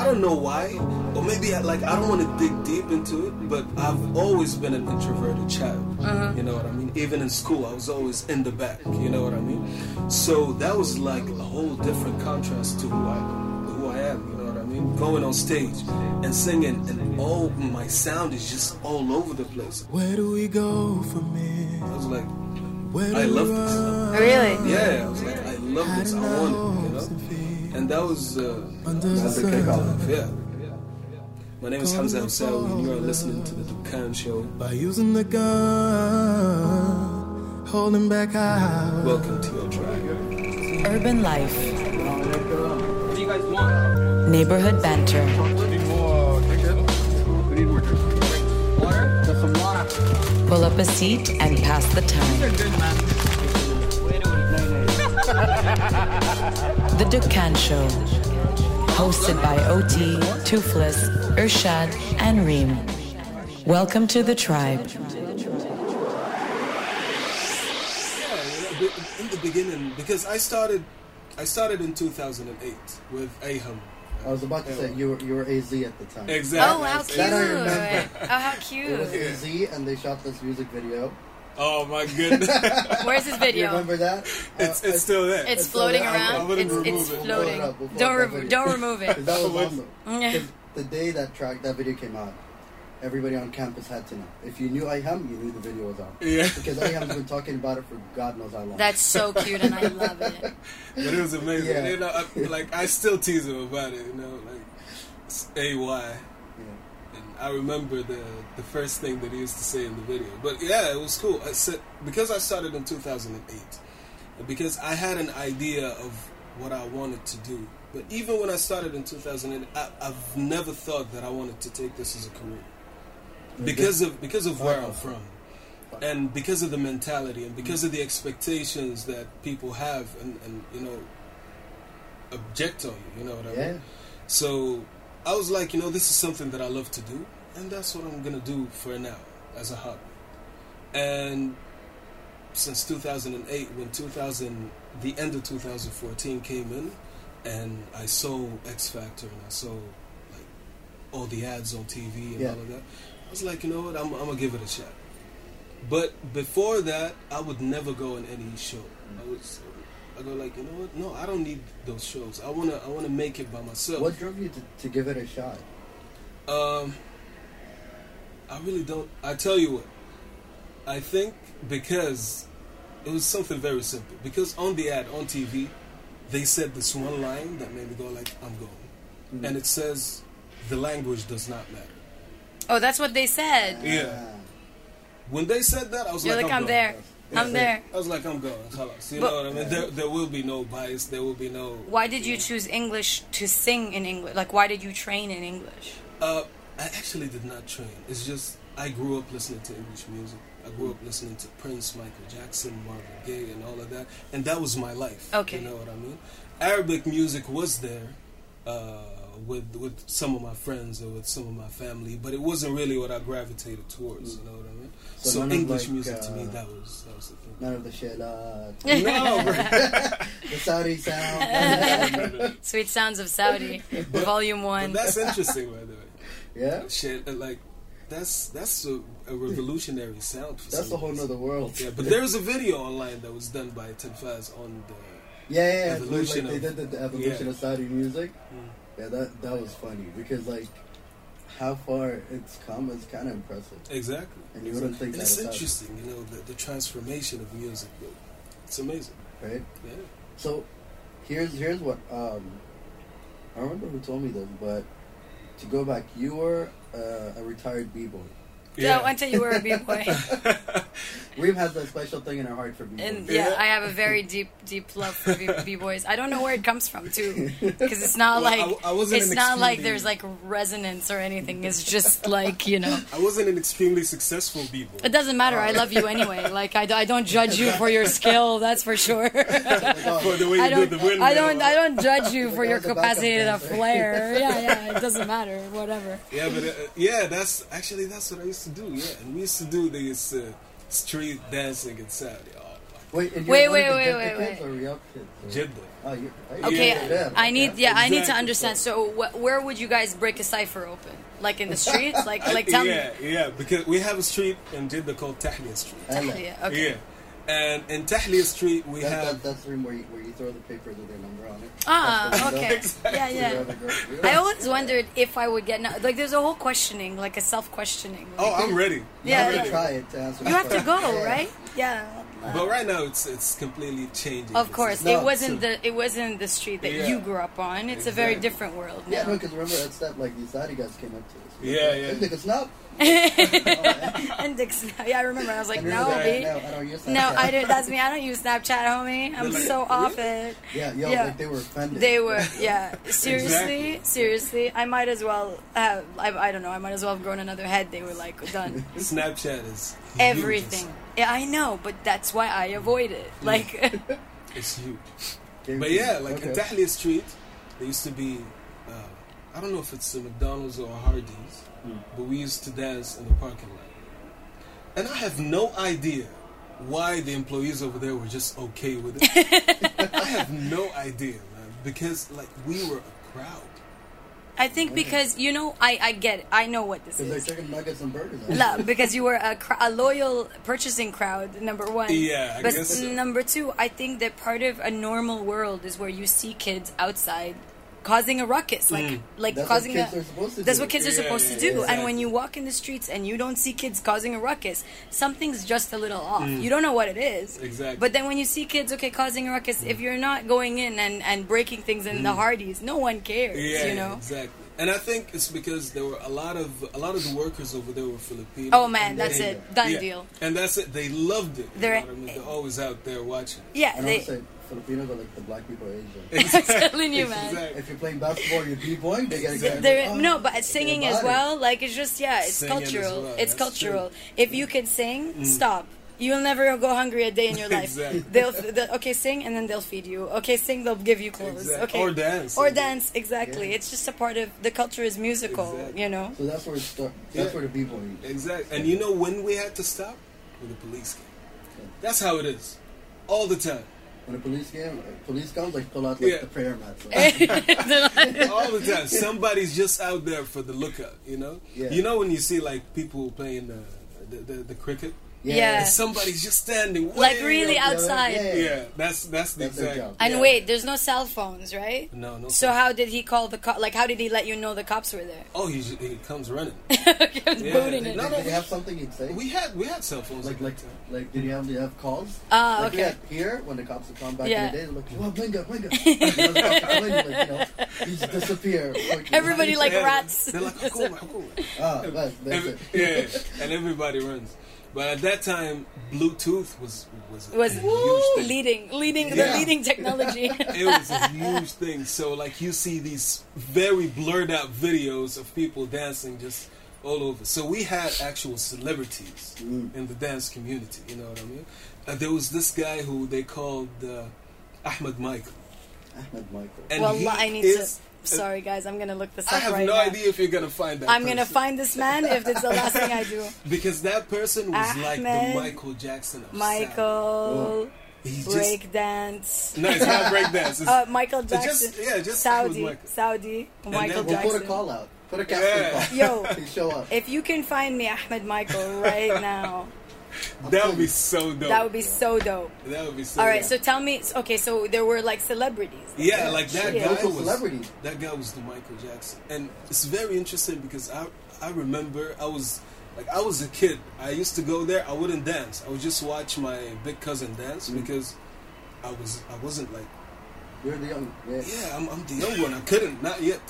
I don't know why, or maybe I, like I don't want to dig deep into it, but I've always been an introverted child. Uh-huh. You know what I mean? Even in school, I was always in the back. You know what I mean? So that was like a whole different contrast to who I who I am. You know what I mean? Going on stage and singing, and all my sound is just all over the place. Where do we go from here? I was like, Where do I we love this. Really? Yeah, I was like, I love this. I want it. You know? And that was uh, Under the that's the sun. kickoff. Yeah. My name is Hamza Hawsawi, and you are listening to the Dukkan Show. By using the gun, holding back our Welcome to your tribe. Urban life. Neighborhood banter. Pull up a seat and pass the time. The Dukkan Show. Hosted by OT, Toothless, Urshad, and Reem. Welcome to the tribe. Yeah, you know, be- in the beginning, because I started, I started in 2008 with Aham. I was about to say you were you were AZ at the time. Exactly. Oh, how cute. That I remember. Oh, how cute! It was cute. AZ, and they shot this music video. Oh my goodness, Where's this You video? remember that? it's Uh, it's still there. It's It's floating still there. I around. wouldn't It's, remove it's it. floating. We'll it up. We'll put Don't re- don't remove it. that was awesome. Yeah. 'Cause the day that track that video came out, everybody on campus had to know. If you knew Iham, you knew the video was on. yeah, Because Iham's been talking about it for God knows how long. That's so cute, and I love it. but it was amazing. Yeah. You know, I, like I still tease him about it. You know, like it's AY. Yeah. I remember the the first thing that he used to say in the video. But yeah, it was cool. I said because I started in 2008, because I had an idea of what I wanted to do. But even when I started in 2008, I, I've never thought that I wanted to take this as a career because of because of where I'm from, and because of the mentality, and because of the expectations that people have, and, and you know, object on you. You know what I Yeah. mean? So I was like, you know, this is something that I love to do, and that's what I'm gonna do for now as a hobby. And since 2008, when 2000, the end of 2014 came in, and I saw X Factor and I saw like all the ads on TV and Yeah. all of that, I was like, you know what, I'm, I'm gonna give it a shot. But before that, I would never go on any show. I was, I go like, you know what? No, I don't need those shows. I wanna, I wanna make it by myself. What drove you to, to give it a shot? Um, I really don't. I tell you what. I think because it was something very simple. Because on the ad on TV, they said this one line that made me go like, "I'm going," and it says, "The language does not matter." Oh, that's what they said. Yeah. When they said that, I was You're like, like, "I'm, I'm going." there. I'm there. I was like, "I'm going." Halas. You But- know what I mean? There, there will be no bias. There will be no. Why did you choose English to sing in English? Like, why did you train in English? Uh, I actually did not train. It's just I grew up listening to English music. I grew up listening to Prince, Michael Jackson, Marvin Gaye, and all of that, and that was my life. Okay. you know what I mean. Arabic music was there uh, with with some of my friends or with some of my family, but it wasn't really what I gravitated towards. You know what I mean. So So, English like, music to me uh, that was that was the thing. None of the shit, uh, No, bro. the Saudi sound. Sweet Sounds of Saudi, Volume 1. that's interesting, by the way. Yeah, Shit, like that's that's a, a revolutionary sound. That's a whole reason. nother world. Yeah, but there's a video online that was done by Telfaz on the. Yeah, yeah, yeah. Evolution like they of- did the, the evolution yeah. of Saudi music. Mm. Yeah, that that was funny because like how far it's come is kind of impressive. Exactly. And you wouldn't think And that it's interesting, you know, the, the transformation of music. It's amazing. right? Yeah. So here's here's what um I remember who told me this, but to go back, you were uh, a retired b boy. Yeah, until you were a b-boy. Reem has that special thing in her heart for b boys. And yeah, I have a very deep, deep love for b- b-boys. I don't know where it comes from too, because it's not Well, like I wasn't it's an not like there's like resonance or anything. It's just like you know. I wasn't an extremely successful b-boy. It doesn't matter. I love you anyway. Like I, I don't judge you for your skill. That's for sure. For the way you I do don't. the windmill. I don't. I don't judge you for your I was a backup capacity to dancer. flare. Yeah, yeah. It doesn't matter. Whatever. Yeah, but uh, yeah, that's actually that's what I used to do. Yeah, we used to do this uh, street dancing in Saudi. Oh my Wait, and you're Wait, wait, wait, wait, wait. or Riyadh kids? Jeddah. Oh, you're, Okay, yeah, I need okay. yeah, I need to understand. So, wh- where would you guys break a cipher open? Like in the streets? Like, like tell yeah, me. yeah, because we have a street in Jeddah called Tahliya Street. Ella. Yeah, okay. Yeah. And in Tahliya Street, we That, have. that, that's the room where you, where you throw the papers with their number on it. Ah, That's the window. okay. Yeah, yeah. Where the girl- I always wondered if I would get no- like. There's a whole questioning, like a self questioning. oh, I'm ready. You Yeah, have to yeah. try it to answer you the have to go, Yeah. right? Yeah. But right now, it's it's completely changing. Of course, No, it wasn't so- the it wasn't the street that Yeah. you grew up on. It's a very different world Yeah, no, now. because remember that step, like these Saudi guys came up to us. Yeah, yeah. Like, it's not. and Dixon, yeah, I remember. I was like, no, B. no, I don't use No, Snapchat. I don't. That's me. I don't use Snapchat, homie. I'm like, so off it. Yeah, yo, Yeah. like they were offended. They were, yeah. Seriously, Exactly. seriously. I might as well have. I, I don't know. I might as well have grown another head. They were like done. Snapchat is huge. Everything. Yeah, I know, but that's why I avoid it. Like, It's huge. But yeah, like in okay. Street, there used to be, uh, I don't know if it's a McDonald's or a Hardee's. Hmm. but we used to dance in the parking lot. And I have no idea why the employees over there were just okay with it. I have no idea, man, because like we were a crowd. I think because you know, I I get it. I know what this Because is. they're chicken nuggets and burgers. La, because you were a, cr- a loyal purchasing crowd, number one. Yeah, I but guess so. number two, I think that part of a normal world is where you see kids outside causing a ruckus, like Mm. like That's causing what kids a. are supposed to That's do. what kids are supposed yeah, to do. yeah, And when you walk in the streets and you don't see kids causing a ruckus, something's just a little off. Mm. You don't know what it is. Exactly. But then when you see kids, okay, causing a ruckus, if you're not going in and, and breaking things in the Hardee's, no one cares. Mm. Yeah, you know. exactly. And I think it's because there were a lot of a lot of the workers over there were Filipino. Oh man, that's they- it. Done yeah. deal. And that's it. They loved it. They're- know I mean? They're always out there watching. Yeah, And I they. would say Filipinos are like the black people of Asia. I'm telling you, man. Exactly. If you're playing basketball, you're b-boying, they gotta get There, oh, no, but singing as well, like it's just yeah, it's Singing cultural. well, It's that's cultural. true. If you can sing, mm. stop. You'll never go hungry a day in your life. Exactly. They'll, they'll okay sing and then they'll feed you. Okay sing, they'll give you clothes. Exact- Okay or dance. or dance. Exactly. Yeah. It's just a part of the culture is musical. Exactly. You know. So that's where it starts. That's Yeah. where the b-boying. Exactly. And you know when we had to stop? When the police came. That's how it is. All the time. When the police came, uh, police comes, like pull out like Yeah. the prayer mat. So, All the time. Somebody's just out there for the lookout, you know? Yeah. You know when you see like people playing the the, the, the cricket? Yeah. And somebody's just standing way Like really up- outside. Yeah. Yeah, that's that's the That's their exact. job. And yeah. wait, there's no cell phones, right? No, no. So how did he call the cop? Like, how did he let you know the cops were there? Oh, he, he comes running. he was Yeah. booting it. No, Did you have something you'd say? We had we had cell phones. like, at like, like, did you have, did you have calls? Ah, like we okay. had here, when the cops would come back Yeah. in the day, they're like, oh, blinga, blinga. You know, the cops are blinga, like, you know, you just disappear. quickly. Everybody like rats. They're like, "Hakuma, hakuma." Ah, that's, that's it. yeah, and everybody runs. But at that time, Bluetooth was was a was huge thing. leading, leading the leading technology. It was a huge thing. So like you see these very blurred out videos of people dancing just all over. So we had actual celebrities Mm. in the dance community. You know what I mean? Uh, there was this guy who they called uh, Ahmed Michael. Ahmed Michael. And well, he I need is- to. Sorry, guys, I'm gonna look this up. I have right no now. idea if you're gonna find that. I'm gonna find this man if it's the last thing I do. because that person was like the Michael Jackson of Michael Saudi. He just break dance. no, it's not breakdance. It's, Uh, Michael Jackson. just yeah, just Saudi, Ahmed Michael. Saudi, Michael then We'll Jackson. put a call out. Put a captain Yeah. call. Yo, show up. if you can find me Ahmed Michael right now, That would be so dope. that would be so dope. That would be so. All right, dope. so tell me. Okay, so there were like celebrities. Yeah, like that Yeah. guy was celebrities. that guy was the Michael Jackson, and it's very interesting because I I remember I was like I was a kid. I used to go there. I wouldn't dance. I would just watch my big cousin dance Mm. because I was I wasn't like You're the young. Yeah. yeah I'm, I'm the young one. I couldn't not yet.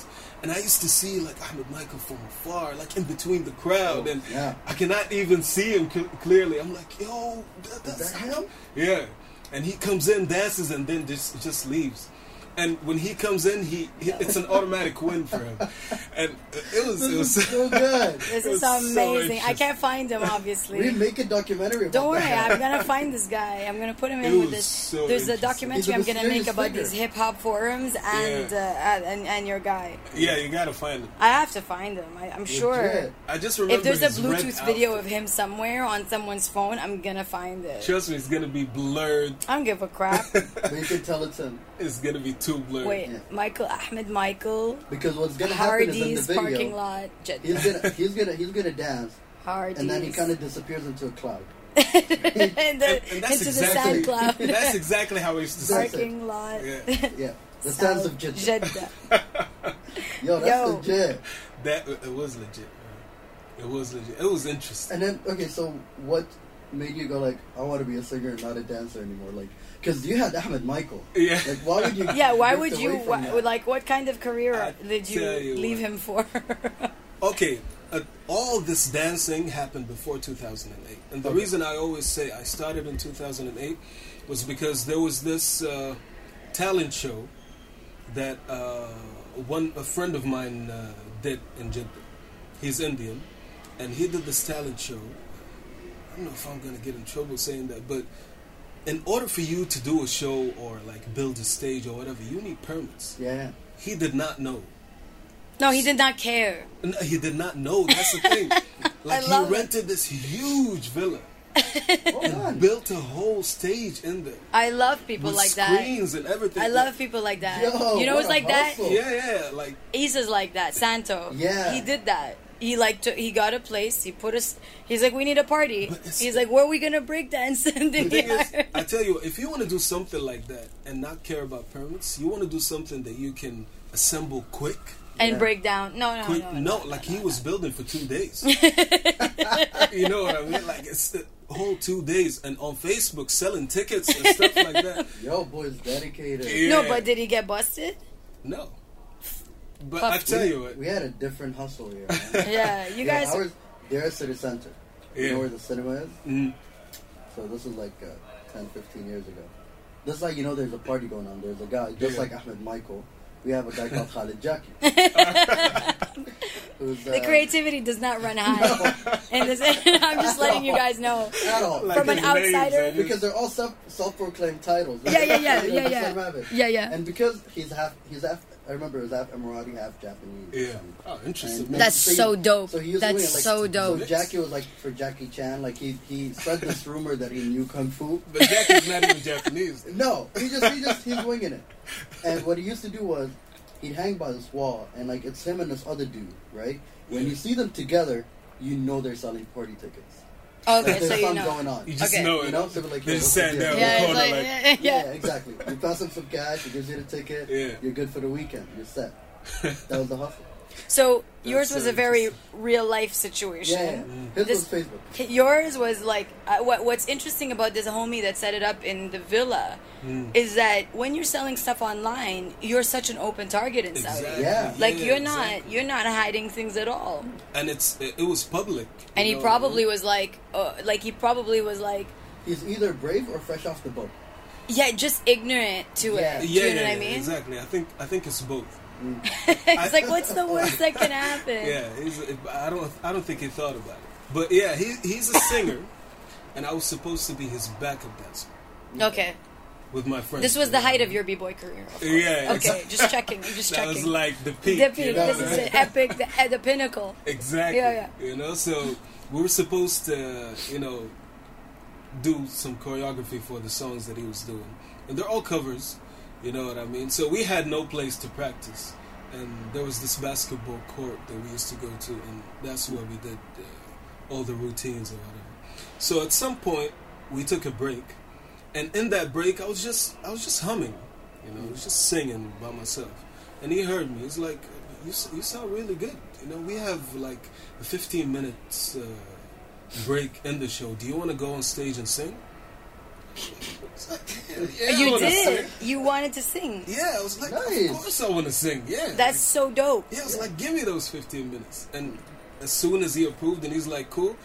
And I used to see like Ahmed Michael from afar, like in between the crowd, Oh, and yeah. I cannot even see him cl- clearly. I'm like, yo, that, that's that him? Yeah, and he comes in, dances, and then just just leaves. And when he comes in, he, he it's an automatic win for him, and it was it was so good. This is was so amazing. I can't find him, obviously. We obviously. make a documentary about Don't worry, that. I'm gonna find this guy. I'm gonna put him It in with this. so There's a documentary He's a I'm gonna make about figure. these hip hop forums and, Yeah. uh, and and your guy. yeah, you gotta find him. I have to find him. I, I'm sure. Legit. I just remember If there's a Bluetooth video outfit. of him somewhere on someone's phone, I'm gonna find it. Trust me, it's gonna be blurred. I don't give a crap. But you can tell it's him. It's gonna be too blurred. Wait, Yeah. Michael Ahmed Michael Because what's gonna happen is in the video, parking lot. Jet- he's gonna he's gonna he's gonna dance, Hardee's. and then he kind of disappears into a cloud. in the, And, and that's into exactly the sand cloud. that's exactly how I used to say. That's it. parking lot. Yeah, Yeah, the sands of Jeddah. Jeddah. Yo, that's Yo. legit. that it was legit. It was legit. It was interesting. And then okay, so what made you go like, I want to be a singer and not a dancer anymore? Like, because you had Ahmed Michael. Yeah. Like, why would you? Yeah, why would you? away Why, like, what kind of career I did you, you leave what. him for? Okay, uh, all this dancing happened before 2008, and the Okay. reason I always say I started in 2008 was because there was this uh, talent show that uh, one a friend of mine uh, did in Jeddah. He's Indian, and he did this talent show. I don't know if I'm gonna get in trouble saying that, but in order for you to do a show or like build a stage or whatever, you need permits. Yeah. He did not know. no, he did not care. No, he did not know. That's the thing. Like love he it. rented this huge villa and built a whole stage in there I love people with like that. screens and everything. I love people like that. Yo, you know what who's a like that? Yeah, yeah. Like Isa's like that. Santo. Yeah. He did that. He like took, he got a place. He put us. He's like, we need a party. He's like, where are we gonna break dance? And the thing is, I tell you, if you want to do something like that and not care about permits, you want to do something that you can assemble quick. and Yeah. break down. No, no, Quick, no, no, no, like he was building for two days. you know what I mean? Like it's the whole two days, and on Facebook selling tickets and stuff like that. Yo, boy's dedicated. Yeah. No, but did he get busted? No. But I tell you what, we had a different hustle here. Man. Yeah, you Yeah, guys. ours, they're at City Center. You Yeah. know where the cinema is? mm, So this is like uh, 10, 15 years ago. This is like, you know, there's a party going on. There's a guy, just Yeah. like Ahmed Michael. We have a guy called Khalid Jackie. who's, uh, the creativity does not run high. and this, I'm just letting you guys know. At all. Like From an his names, outsider? because they're all self, self-proclaimed titles. Yeah, yeah, yeah, yeah, yeah. Yeah, yeah. And because he's half, he's half, I remember it was half Emirati, half Japanese. Yeah. Oh, interesting. and- That's he- so dope. So he was That's doing like, so dope. So Jackie was like for Jackie Chan, like he he spread this rumor that he knew kung fu. But Jackie's not even Japanese. No, he just he just he's winging it. And what he used to do was he'd hang by this wall, and like it's him and this other dude, right? When you see them together, you know they're selling party tickets. Okay, there's so you something know. going on. You just Okay. know it. You know, so like, they yo, just what's sat the down deal? in Yeah, it's corner like, like, yeah, Yeah, yeah. exactly. You pass him some cash, he gives you the ticket. Yeah. You're good for the weekend. You're set. That was the hustle. So yours so was a very real life situation. Yeah, yeah. His This- was Facebook. Yours was like uh, what, what's interesting about this homie that set it up in the villa Hmm. is that when you're selling stuff online, you're such an open target in Saudi. Exactly. Yeah. Like Yeah, you're not exactly. you're not hiding things at all. and it's it, it was public. And he know probably mean? was like uh, like he probably was like He's either brave or fresh off the boat. yeah, just ignorant to Yeah. it. Do Yeah, you know yeah, what I mean? exactly. I think I think it's both. It's like what's the worst that can happen? Yeah, he's, I don't I don't think he thought about it. But yeah, he he's a singer, and I was supposed to be his backup dancer Okay. with my friends. This was the height of your b boy career. Yeah, Okay, just checking. Just That checking. was like the peak. the you peak. know? This is the epic, the, uh, the pinnacle. Exactly. Yeah, You know, so we were supposed to, you know, do some choreography for the songs that he was doing, and they're all covers. You know what I mean? So we had no place to practice, and there was this basketball court that we used to go to, and that's where we did uh, all the routines or whatever. So at some point, we took a break, and in that break, I was just, I was just humming, you know, I was just singing by myself, and he heard me. He's like, "You, you sound really good." You know, we have like a 15 minutes uh, break in the show. Do you want to go on stage and sing? It's like, "Yeah, yeah, I you did. sing." You wanted to sing. Yeah, I was like, Nice. of course I want to sing. Yeah, That's so dope. yeah. I was like, give me those 15 minutes. And as soon as he approved, and he's like, cool.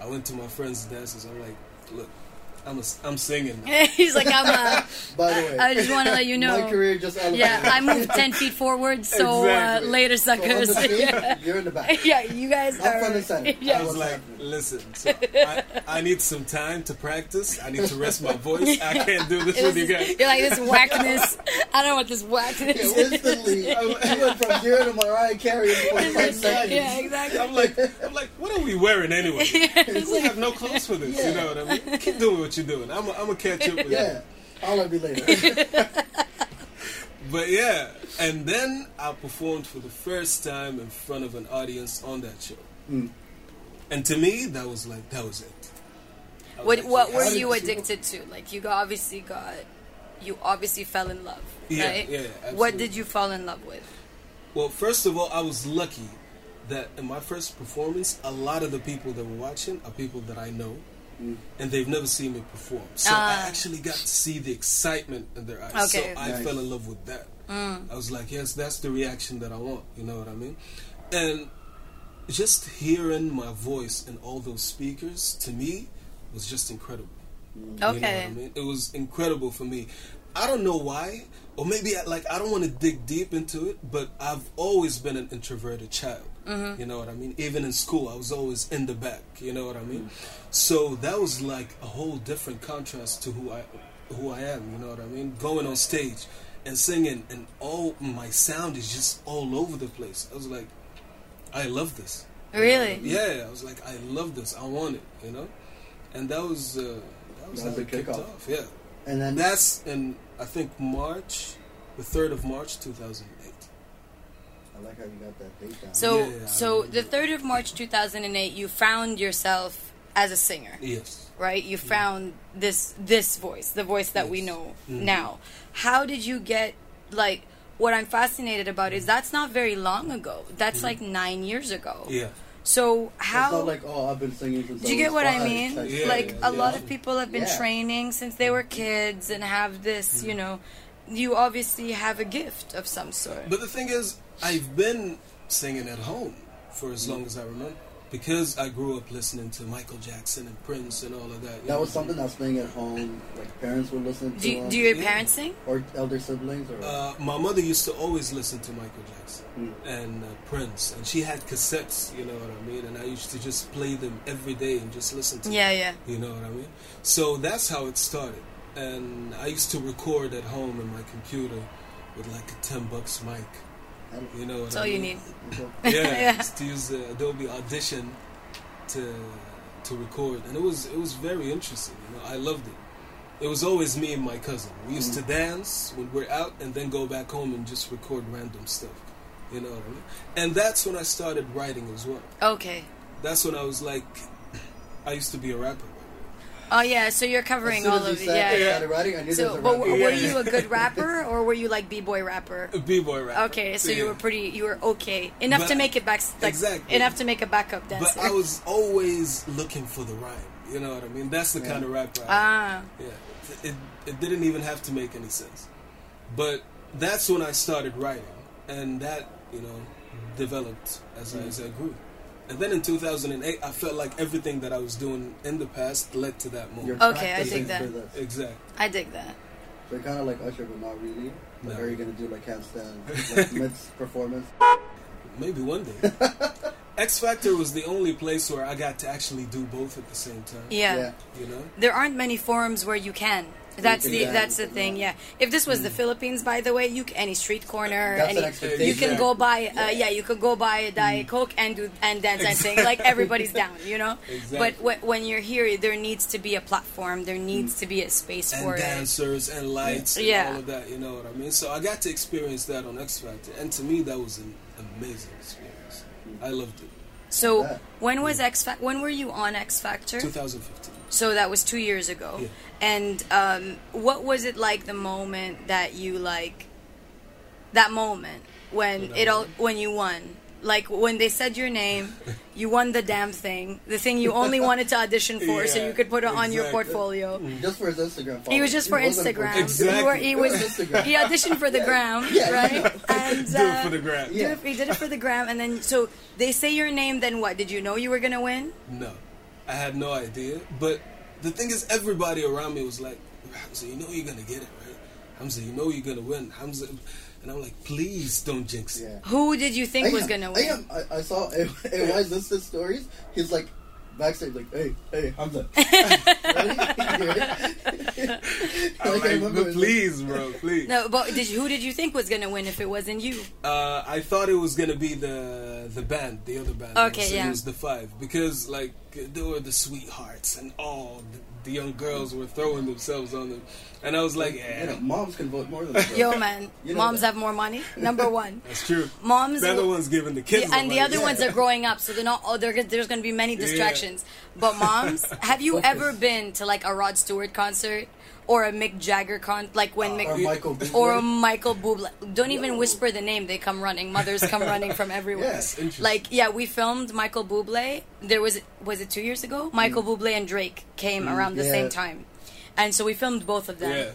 I went to my friends' dances. I'm like, look, I'm a, I'm singing. He's like, I'm a. By the way, I just want to let you know. my career just elevated. Yeah, I moved ten feet forward, so Exactly. uh, later, So on the suckers. you're in the back. yeah, you guys I'm are. front and center. Yeah. I was like, listen, so I, I need some time to practice. I need to rest my voice. I can't do this with you guys. You're like this whackness. I don't want this whackness. Yeah, instantly, you went from zero to Mariah Carey in 45 seconds. yeah, exactly. I'm like, I'm like, what are we wearing anyway? we have no clothes for this. You know what I mean? Keep doing what you're doing. I'm, I'm gonna catch up with you. Yeah, I'll let you later. But yeah, and then I performed for the first time in front of an audience on that show. Mm. And to me, that was like that was it. Was What like, what were you you- addicted to? Like you got, obviously got, you obviously fell in love, Yeah, right? yeah, What did you fall in love with? Well, first of all, I was lucky that in my first performance, a lot of the people that were watching are people that I know, Mm. and they've never seen me perform. So Ah. I actually got to see the excitement in their eyes. Okay. So I Nice. fell in love with that. Mm. I was like, yes, that's the reaction that I want. You know what I mean? And just hearing my voice in all those speakers to me was just incredible. You know what Okay. I mean? It was incredible for me. I don't know why, or maybe I, like I don't want to dig deep into it, but I've always been an introverted child. Mm-hmm. You know what I mean? Even in school, I was always in the back. You know what I mean? So that was like a whole different contrast to who I who I am. You know what I mean? Going on stage and singing, and all my sound is just all over the place. I was like, I love this. Really? Yeah, I was like, I love this. I want it. You know, and that was uh, that was That was how the it kicked kickoff. off. Yeah, And then that's in I think March, the third of March, two thousand eight. I like how you got that date down. So Yeah, I so the third of March 2008, you found yourself as a singer, Yes. right? You found this this voice, the voice that we Yes. know Mhm. now. How did you get like? What I'm fascinated about is that's not very long ago. That's like nine years ago. Mm-hmm. Yeah. So how? It's not like, oh, I've been singing since Do you get was what I mean? type Yeah, shit. like a yeah. lot of people have been Yeah. training since they were kids and have this, you mm-hmm. know, you obviously have a gift of some sort. But the thing is, I've been singing at home for as long as I remember because I grew up listening to Michael Jackson and Prince and all of that. you That know. was something that's playing at home. Like parents would listen to do, them, do your Yeah. parents sing? or elder siblings, or Uh, my mother used to always listen to Michael Jackson Mm. and uh, Prince, and she had cassettes. You know what I mean? And I used to just play them every day and just listen to. Yeah, them, yeah. You know what I mean? So that's how it started. And I used to record at home in my computer with like a ten bucks mic. You know what That's I all you mean? need. yeah, Yeah. to use uh, Adobe Audition to to record, and it was it was very interesting. You know, I loved it. It was always me and my cousin. We used to dance when we're out, and then go back home and just record random stuff. You know what I mean? And that's when I started writing as well. Okay. That's when I was like, I used to be a rapper. Oh yeah, so you're As covering soon all as of it. said Yeah, yeah. writing, I knew So, was a but rapper. were you a good rapper or were you like b-boy rapper? A b-boy rapper. Okay, so you were pretty, you were okay enough But- to make it back, like, Exactly. enough to make a backup dancer. But I was always looking for the rhyme. You know what I mean? That's the Yeah. kind of rapper I ah, Yeah, it, it didn't even have to make any sense. But that's when I started writing, and that, you know, developed as, I, as I grew. And then in 2008, I felt like everything that I was doing in the past led to that You're moment. Okay, I dig that. Exactly. I dig that. So kind of like Usher, but not really. Like, No. are you gonna do like handstand, like mid performance? Maybe one day. X Factor was the only place where I got to actually do both at the same time. Yeah. Yeah. You know? there aren't many forums where you can. That's the that's the thing. Yeah. If this was the mm. Philippines, by the way, you c- any street corner, That's any you can go buy uh, yeah you could go buy a diet mm. coke and do and dance and sing like everybody's down, you know. Exactly. But wh- when you're here, there needs to be a platform. There mm. needs to be a space and for it. dancers and lights and Yeah. all of that. You know what I mean? So I got to experience that on X Factor, and to me, that was an amazing experience. I loved it. So Yeah. when was X Factor? When were you on X Factor? 2015. So that was two years ago. Yeah. And um, what was it like the moment that you like that moment when When it all won? when you won? Like when they said your name, you won the damn thing, the thing you only wanted to audition for, so you could put it on your portfolio. Just for his Instagram. He was just for followers. It wasn't Instagram. Exactly. He, were, he was Instagram. he auditioned for the gram, Yeah. right? And Do uh, it for the gram. do it- he did it for the gram, and then so they say your name. Then what? Did you know you were gonna win? No, I had no idea. But the thing is, everybody around me was like, Hamza, you know you're gonna get it, right? Hamza, you know you're gonna win. Hamza, and I'm like, please don't jinx it. Yeah. Who did you think I was am- gonna I, win? am, I, I saw hey, hey, why is this the stories? He's like backstage, like, hey, hey, Hamza. Ready? I'm Like, I like, but it was like- please, bro, please. No, but did you, who did you think was gonna win if it wasn't you? Uh, I thought it was gonna be the the band, the other band. Okay, it was, yeah. It was the five because like they were the sweethearts and all the, the young girls were throwing themselves on them, and I was like, You yeah, moms can vote more than girls. Yo, man, You know moms that. have more money. Number one, that's true. moms. They're the ones giving the kids, Yeah, and the money. other ones are growing up, so they're not. Oh, they're, there's going to be many distractions. But moms, have you Focus. ever been to like a Rod Stewart concert or a Mick Jagger con? Like when uh, Mick Or Michael Bublé. or a Michael Bublé. Don't even whisper the name; they come running. Mothers come running from everywhere. Yes, interesting. Like yeah, we filmed Michael Bublé. There was was it two years ago? Michael mm. Bublé and Drake came mm, around the Yeah. same time, and so we filmed both of them Yeah,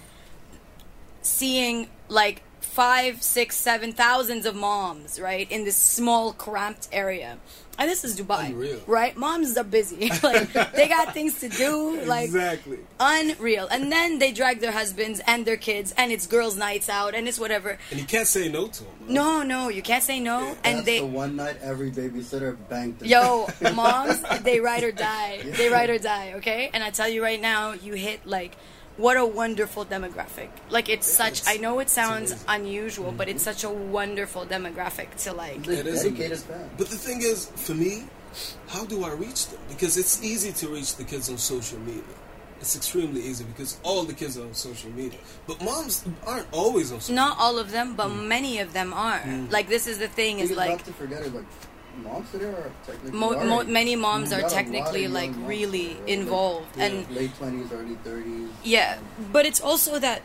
seeing like five, six, seven thousands of moms, right, in this small, cramped area. And this is Dubai, Unreal. right? Moms are busy. like they got things to do. Like exactly. unreal. And then they drag their husbands and their kids, and it's girls' nights out, and it's whatever. And you can't say no to them. No, no, you can't say no. and That's they, the one night every babysitter banked. it. Yo, moms, they ride or die. They ride or die, okay? And I tell you right now, you hit like what a wonderful demographic. Like it's such it's- I know it sounds amazing. unusual, but it's mm-hmm. such a wonderful demographic to like It's a It is dedicated amazing. fan. But the thing is, for me, how do I reach them? Because it's easy to reach the kids on social media. It's extremely easy because all the kids are on social media. But moms aren't always on social not all of them, but mm. many of them are. Mm. Like this is the thing is Thing like not to forget is like moms today are technically mo- mo- many moms are got a lot of technically like moms really today, involved Yeah. and late twenties, early thirties. Yeah, but it's also that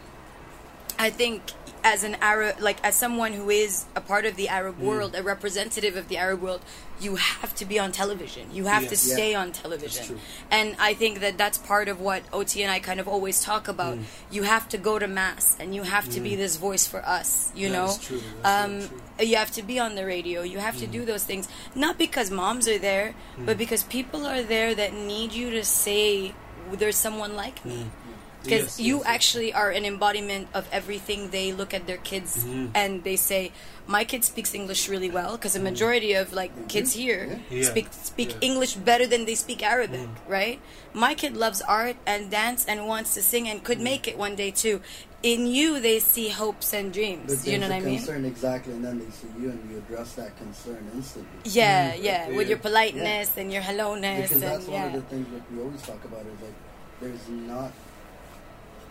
I think as an Arab, like as someone who is a part of the Mm. Arab world, a representative of the Arab world, you have to be on television. You have Yeah. to Yeah. stay on That's television. And I think that that's part of what OT and I kind of always talk about. Mm. You have to go to mass and you have to be this voice for us, you That know? um, true. You have to be on the radio. You have to do mm-hmm. those things. Not because moms are there, but mm-hmm. because people are there that need you to say, there's someone like me. Mm. Because Yes, you yes, yes. actually are an embodiment of everything they look at their kids mm-hmm. and they say, my kid speaks English really well. Because the mm-hmm. majority of like mm-hmm. kids here Yeah. speak speak Yeah. English better than they speak Arabic, right? My kid loves art and dance and wants to sing and could make it one day too. In you, they see hopes and dreams. But you know there's what I a mean? concern exactly, and then they see you and you address that concern instantly. Yeah, yeah, with Yeah. your politeness and your hello-ness Because and that's one yeah. of the things that we always talk about is like there's not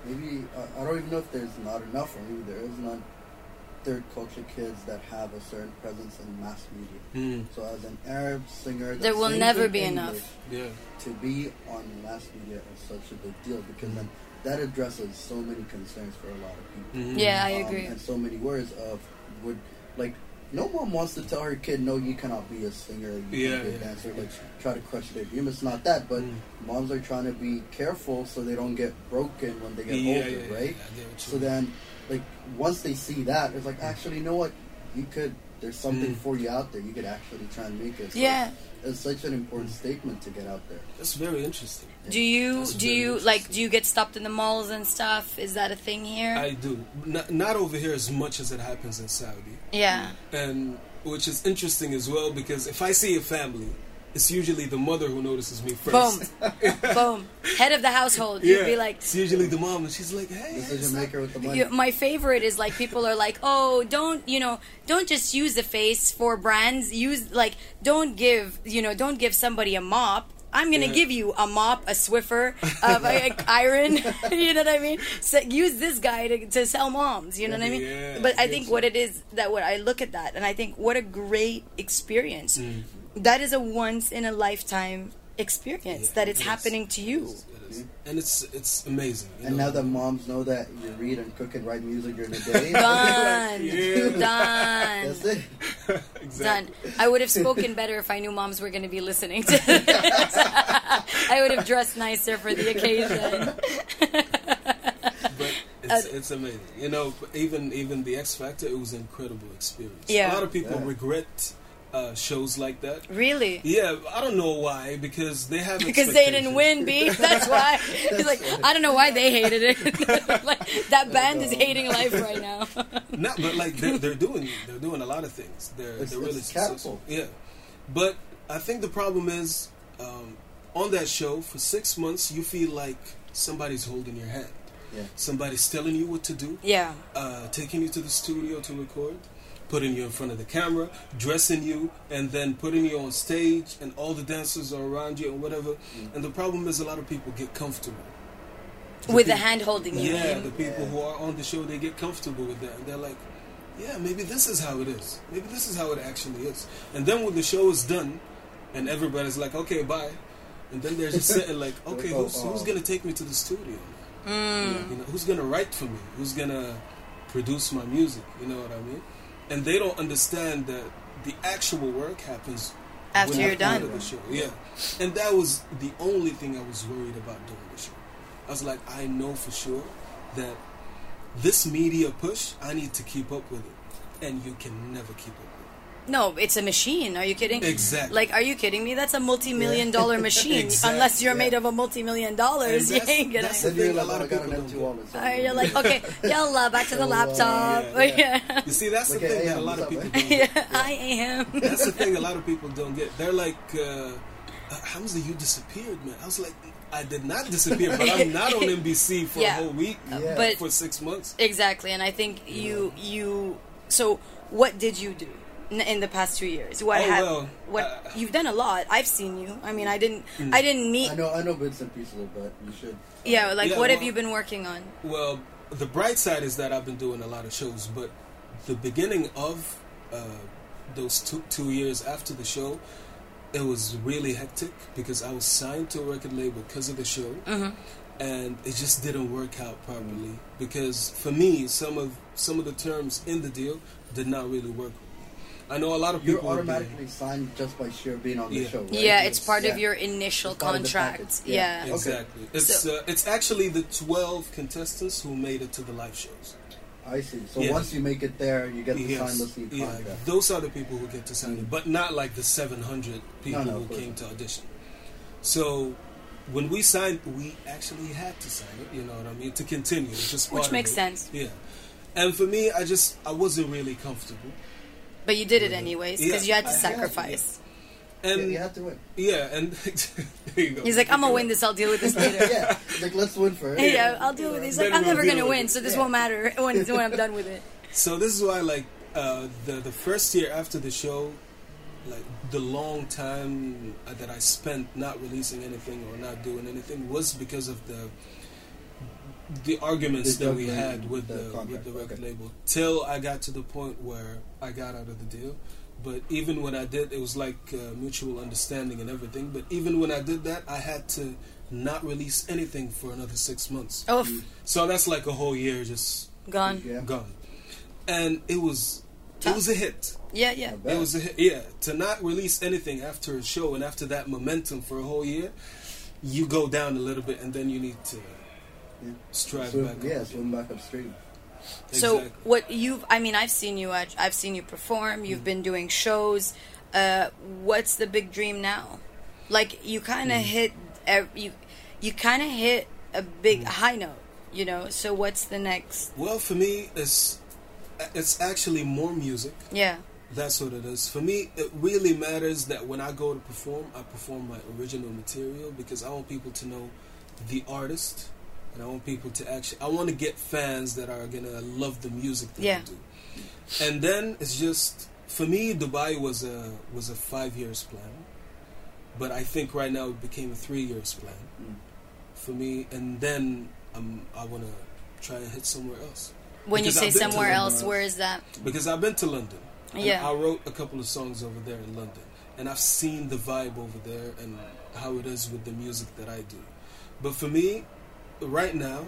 maybe uh, I don't even know if there's not enough or maybe there is not third culture kids that have a certain presence in mass media. Mm, So as an Arab singer, There will never be English, enough. yeah. To be on mass media is such a big deal because then Mm-hmm. that addresses so many concerns for a lot of people. Mhm. Yeah, I Um, agree. and so many words of would like no mom wants to tell her kid no you cannot be a singer you Yeah, can't be a dancer yeah. like try to crush their dream it's not that but Mm. moms are trying to be careful so they don't get broken when they get Yeah, older yeah, yeah, right I get so mean. then like once they see that it's like actually you know what you could there's something Mm. for you out there you could actually try and make it So Yeah. It's such an important statement to get out there That's very interesting. Do you That's do you like do you get stopped in the malls and stuff? Is that a thing here? I do. Not, not over here as much as it happens in Saudi. yeah. and which is interesting as well because if I see a family, it's usually the mother who notices me first. Boom. Boom. Head of the household. You'd be like it's usually the mom, and she's like, "Hey, hey, decision maker with the money you, my favorite is like people are like, "Oh, don't, you know, don't just use the face for brands. Use like don't give, you know, don't give somebody a mop. I'm gonna Yeah. give you a mop, a Swiffer, uh, a, a iron. you know what I mean? So use this guy to, to sell moms. You know what I mean? Yeah, but I think what it is that what I look at that and I think what a great experience. Mm. That is a once in a lifetime experience Yeah, that it's it is. happening to you. It is, it is. and it's it's amazing. you and know? now that moms know that you read and cook and write music during the day Done. Yeah. Done. that's it Done. I would have spoken better if I knew moms were going to be listening to this. I would have dressed nicer for the occasion. but it's, uh, it's amazing. You know, even even the X Factor, it was an incredible experience. Yeah. a lot of people Yeah. regret uh, shows like that. Really? Yeah, I don't know why because they have Because they didn't win, B. That's why. He's like, I don't know why they hated it. like, that band is hating life right now. No, but like they're, they're doing they're doing a lot of things. They're It's- they're really it's successful. Yeah, but I think the problem is um, on that show for six months you feel like somebody's holding your hand. Yeah. Somebody's telling you what to do, yeah. uh, taking you to the studio to record, putting you in front of the camera, dressing you, and then putting you on stage, and all the dancers are around you and whatever. Mm. And the problem is a lot of people get comfortable. With the hand holding you. Yeah, the people who are on the show they get comfortable with that, and they're like, "Yeah, maybe this is how it is. Maybe this is how it actually is." And then when the show is done, and everybody's like, "Okay, bye," and then they're just sitting like, "Okay, Oh, who's, who's oh. gonna take me to the studio? Mm. You know, who's gonna write for me? Who's gonna produce my music? You know what I mean?" And they don't understand that the actual work happens After you're done. the show. Yeah, and that was the only thing I was worried about during the show. I was like, I know for sure that this media push, I need to keep up with it, and you can never keep up No, it's a machine. Are you kidding? Exactly. Like, are you kidding me? That's a multi-million dollar machine. Exactly, Unless you're yeah. made of a multi-million And dollars, you ain't gonna. that's- Then thing you're a lot oh, I of got an people empty don't wallet. Or you're like, okay, yalla, back to the uh, laptop. yeah, yeah. yeah. you see, that's the thing that a lot of people don't yeah, get. I am. That's the thing a lot of people don't get. They're like, uh, Hamza, you disappeared, man. I was like, I did not disappear, but I'm not on NBC for Yeah. a whole week, Yeah. But- for six months. Exactly, and I think you you. So, what did you do n- in the past two years? What Oh, have well, what uh, you've done a lot. I've seen you. I mean, I didn't I didn't meet. I know, I know bits and pieces, but you should. Yeah, like Yeah, what have you been working on? Well, the bright side is that I've been doing a lot of shows, but the beginning of uh, those two two years after the show, it was really hectic because I was signed to a record label because of the show, Mm-hmm. and it just didn't work out properly because for me, some of some of the terms in the deal did not really work. With me. I know a lot of You're people. would be- automatically signed just by sheer being on the Yeah. show, right? Yeah, it's Yes. part of your initial It's part of the contract. Yeah. Yeah. Exactly. It's So- uh, it's actually the twelve contestants who made it to the live shows. I see. So Yeah. once you make it there, you get to Yes. sign the seat yeah, contract. those are the people who get to sign it, but not like the 700 people No, no, who came not. to audition. So when we signed, we actually had to sign it. You know what I mean? To continue, it's just Which part of makes it. sense. Yeah, and for me, I just I wasn't really comfortable, But you did it anyways because Yeah, you had to I had to, sacrifice. Yeah, and you have to win. yeah, and there you go. He's like, I'm gonna win this. I'll deal with this later. yeah, it's like let's win first. Yeah, I'll deal with it. He's like, Then I'm we'll never gonna win, it. so this Yeah. won't matter when, when I'm done with it. So this is why, like, uh, the the first year after the show, like the long time uh, that I spent not releasing anything or not doing anything was because of the the arguments The that we had with the the, with the record okay. label till I got to the point where I got out of the deal. But even when I did, it was like uh, mutual understanding and everything. But even when I did that, I had to not release anything for another six months. Oh, So that's like a whole year just gone. Yeah. gone. And it was it was a hit. Yeah, yeah. It was a hit. Yeah, to not release anything after a show and after that momentum for a whole year, you go down a little bit and then you need to Yeah. strive Swim, back. yeah, up swim back upstream. So Exactly. what you've I mean I've seen you at, I've seen you perform, you've been doing shows. Uh, what's the big dream now? Like you kind of hit ev- you you kind of hit a big Hmm. high note, you know. So what's the next? Well, for me, it's it's actually more music. Yeah. That's what it is. For me, it really matters that when I go to perform, I perform my original material because I want people to know the artist, and I want people to actually. I want to get fans that are gonna love the music that Yeah. I do. And then it's just for me, Dubai was a was a five years plan, but I think right now it became a three years plan Mm. for me. And then um, I want to try and hit somewhere else When you say to somewhere else, where is that? because I've been to London. Yeah. I wrote a couple of songs over there in London, and I've seen the vibe over there and how it is with the music that I do. But for me, right now,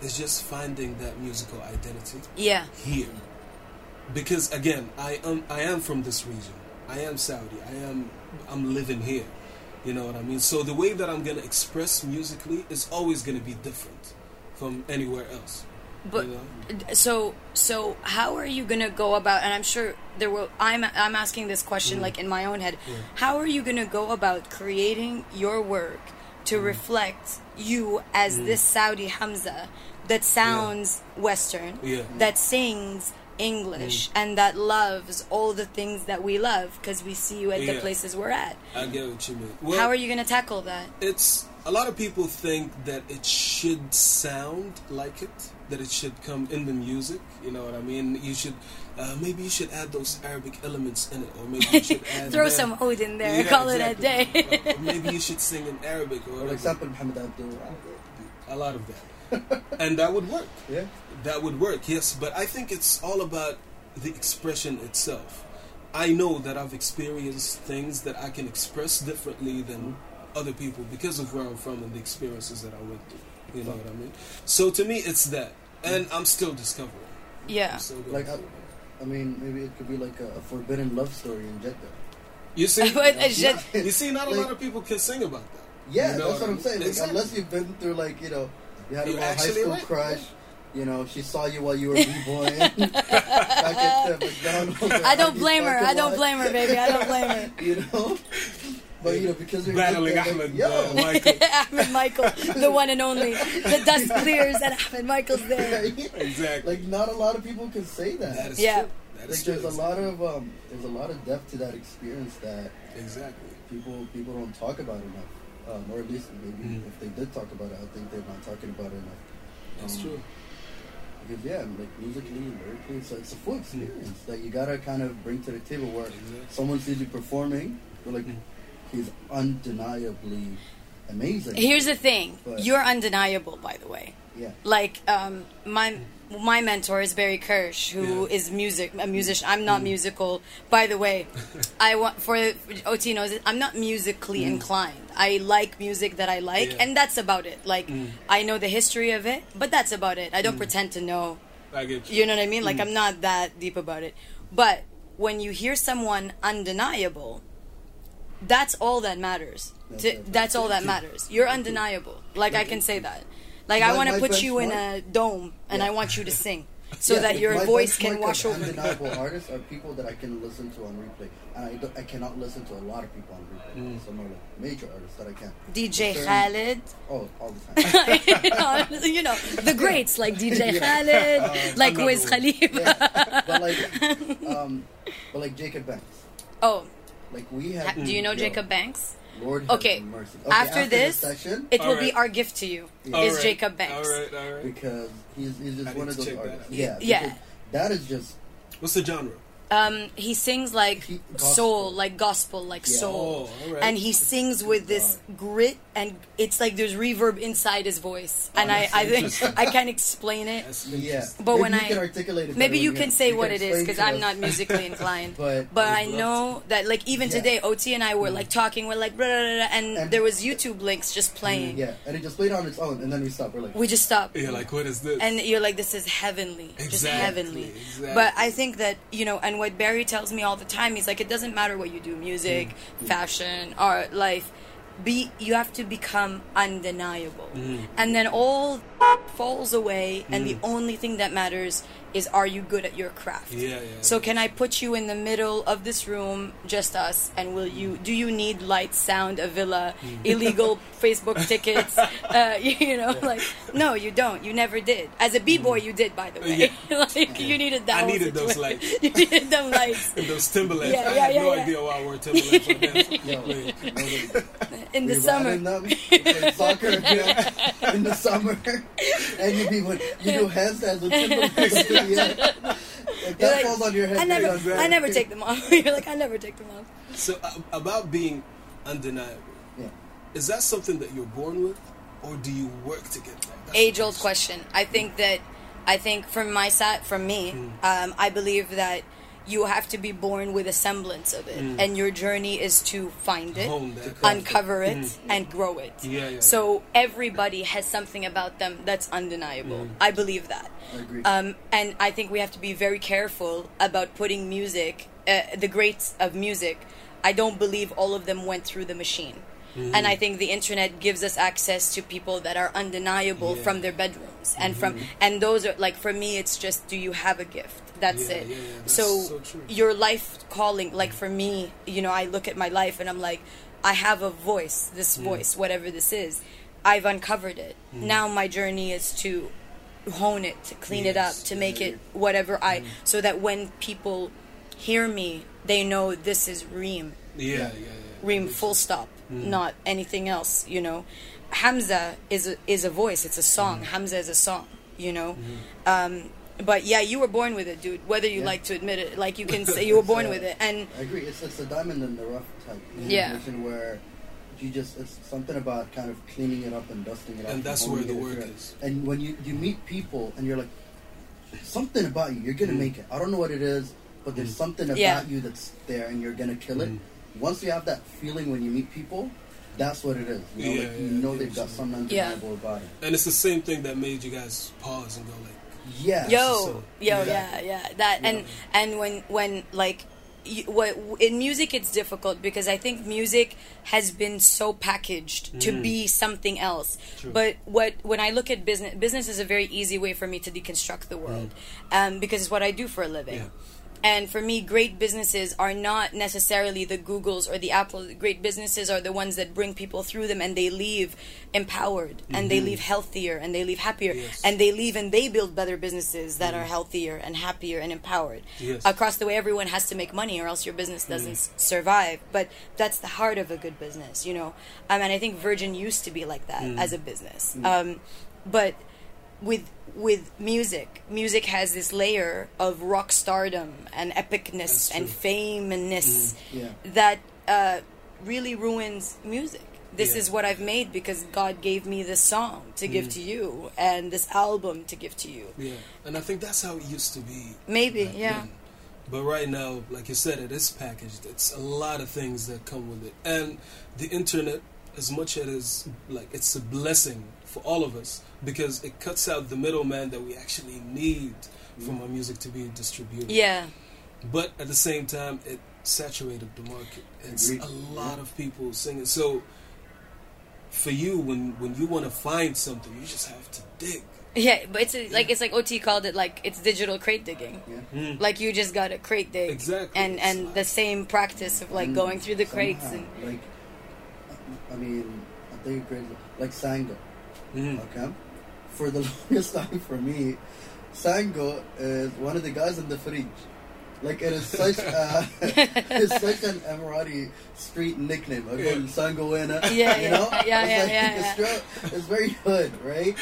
it's just finding that musical identity Yeah. here. Because again, I am I am from this region. I am Saudi. I am I'm living here. You know what I mean? So the way that I'm gonna express musically is always gonna be different from anywhere else. But you know? so so how are you gonna go about? And I'm sure there will. I'm I'm asking this question Mm. like in my own head. How are you gonna go about creating your work to Mm. reflect you as mm. this Saudi Hamza that sounds Western, Yeah. that sings English, mm. and that loves all the things that we love because we see you at the places we're at. I get what you mean. Well, How are you gonna tackle that? it's a lot of people think that it should sound like it that it should come in the music you know what i mean you should uh, maybe you should add those arabic elements in it or maybe you should add Throw that. some oud in there. Yeah, call it a day. exactly. or, or maybe you should sing in arabic or For whatever. example, Muhammad Abdul. a lot of that and that would work Yeah. that would work yes but i think it's all about the expression itself i know that i've experienced things that i can express differently than other people because of where i'm from and the experiences that i went through you know what i mean so to me it's that and i'm still discovering Yeah. I'm still going Like, I, through it. I mean, maybe it could be like a, a forbidden love story in Jeddah. you see But it's just- you see not a Like- lot of people can sing about that Yeah, You know that's what I I'm saying. Like, Exactly. Unless you've been through like you know, you had a high school right. crush. You know, she saw you while you were b-boying back at the McDonald's. I don't blame her. I don't blame her, baby. I don't blame her. You know, but you know because you're battling like, ahmed yo, uh, michael Ahmed Michael, the one and only. The dust clears and Ahmed Michael's there. exactly like not a lot of people can say that. that is Yeah. true that is like true there's a lot of um, there's a lot of depth to that experience that exactly people people don't talk about enough, um, or at least maybe Mhm. if they did talk about it, I think they're not talking about it enough. that's Um, true Because yeah, like musically, lyrically, so it's a full experience that you gotta kind of bring to the table where Exactly. someone sees you performing, they're like, Mm. He's undeniably amazing. Here's the thing. But- You're undeniable, by the way. yeah, Like um, my my mentor is Barry Kirsch, who Yeah. is music a musician. I'm not mm. musical, by the way. I want for OT knows. I'm not musically mm. inclined. I like music that I like, Yeah. and that's about it. Like mm. I know the history of it, but that's about it. I don't pretend to know i get you You know what I mean? Like I'm not that deep about it. But when you hear someone undeniable, that's all that matters. That's To, that's all that matters. You're undeniable. Like I can say that. Like I want to put you in a dome and Yeah. I want you to sing so Yeah, that your voice can benchmark wash of over. Undeniable artists are people that I can listen to on replay, and I, I cannot listen to a lot of people on replay. Mm. Some are like major artists that I can. DJ Certain- Khaled, Oh, all the time. you know the greats like DJ Yeah. Khaled, like another Wiz one. Khalifa. yeah. But like, um, but like Jacob Banks. Oh, Like we have. ha- do you know yo, Jacob Banks? Lord have Okay. mercy. After this, session, It will be our gift to you. All Is All right. Jacob Banks? all right all right because he's he's just I one of to those check that artists. Yeah, Yeah. That is just what's the genre Um, he sings like He- soul, like gospel, like Yeah. soul, Oh, alright. and he sings with this grit, and it's like there's reverb inside his voice, and I, I think. I can't explain it. yeah. But Maybe when you I- can articulate it Maybe you can say what it is because I'm not musically inclined. But- but I I would know that like even Yeah. today, OT and I were like talking. We're like, blah, blah, blah, blah, and, And- there was YouTube links just playing. Yeah, and it just played on its own, and then we stopped. We're like, We just stopped. yeah like what is this and you're like this is heavenly just heavenly exactly. but i think that you know and what barry tells me all the time. He's like it doesn't matter what you do music Mm. fashion art life. Be you have to become undeniable. Mm. and then all falls away and the only thing that matters is are you good at your craft Yeah, yeah, so can i put you in the middle of this room just us and will you do you need light sound a villa Mm. illegal facebook tickets uh, you know like no you don't you never did as a b-boy you did by the way Yeah. like you needed that I whole needed those lights. you needed them lights And those Timberlands. Yeah, I yeah, had no yeah, yeah. idea why I wore Timberlands on dance. yo, Wait. you know, like, in the summer riding them, we play soccer in the summer, and you be when you do handstands with Timberlands. Yeah. If You're that like, falls on your head, I never, done. I never take them off. You're like, I never take them off. So uh, about being undeniable, Yeah. is that something that you're born with, or do you work to get that? That's Age old question. question. I think that I think from my side, from me, Hmm. um, I believe that you have to be born with a semblance of it, and your journey is to find it, uncover it, and grow it. Yeah, yeah, So everybody has something about them that's undeniable. Hmm. I believe that. I agree. Um, and I think we have to be very careful about putting music, uh, the greats of music. I don't believe all of them went through the machine. and I think the internet gives us access to people that are undeniable Yeah. from their bedrooms and from and those are like for me it's just do you have a gift that's Yeah, it. Yeah, that's so, so your life calling like for me you know i look at my life and i'm like i have a voice this voice whatever this is. I've uncovered it. Mm-hmm. Now my journey is to hone it to clean it up to make it whatever i mm-hmm. so that when people hear me they know this is reem. Yeah, yeah, yeah. reem full stop. Mm-hmm. Not anything else you know. Hamza is a, is a voice it's a song. Hamza is a song you know. Um, but yeah you were born with it dude whether you Yeah. like to admit it like you can say you were born So, with it and I agree. It's it's a diamond in the rough type Yeah. situation where you just it's something about kind of cleaning it up and dusting it up. And that's where the work through. is. And when you you meet people and you're like, something about you, you're gonna mm. make it. I don't know what it is, but there's mm. something about Yeah. you that's there, and you're gonna kill it. Mm. Once you have that feeling when you meet people, that's what it is. You know, Yeah, like, you yeah, know yeah, they've got sure. something Yeah. undeniable about it. And it's the same thing that made you guys pause and go like, Yeah. yo so- yo Exactly. yeah yeah that and and when when like you, what in music it's difficult because i think music has been so packaged to Mm. be something else but what when i look at business business is a very easy way for me to deconstruct the world um, because it's what i do for a living Mm. Yeah. And for me great businesses are not necessarily the googles or the Apple. great businesses are the ones that bring people through them and they leave empowered and they leave healthier and they leave happier. Mm-hmm. Yes. and they leave and they build better businesses that are healthier and happier and empowered Yes. across the way. Everyone has to make money or else your business doesn't s survive. But that's the heart of a good business you know? Um, and i think virgin used to be like that as a business. Um, but with with music music has this layer of rock stardom and epicness and fameness Yeah. that uh, really ruins music this Yeah. is what i've made because god gave me this song to give to you and this album to give to you yeah. And I think that's how it used to be. maybe yeah then. But right now, like you said, it is packaged. It's a lot of things that come with it, and the internet, as much as it is like it's a blessing for all of us because it cuts out the middleman that we actually need for our music to be distributed. yeah But at the same time, it saturated the market. It's Agreed. a lot of people singing. So for you, when when you want to find something, you just have to dig. Yeah, but it's a, like it's like OT called it like it's digital crate digging. Yeah. Hmm. Like you just got to crate dig, Exactly. and It's and like- the same practice of like And going through the crates somehow, and like I mean I think great like Sango Mhm. okay for the longest time for me Sango is one of the guys in the fridge like it is such a, it's such an Emirati street nickname like Yeah. Sango Wena Yeah, you yeah, know yeah, it's yeah, like, yeah, it's, yeah. stro- it's very hood right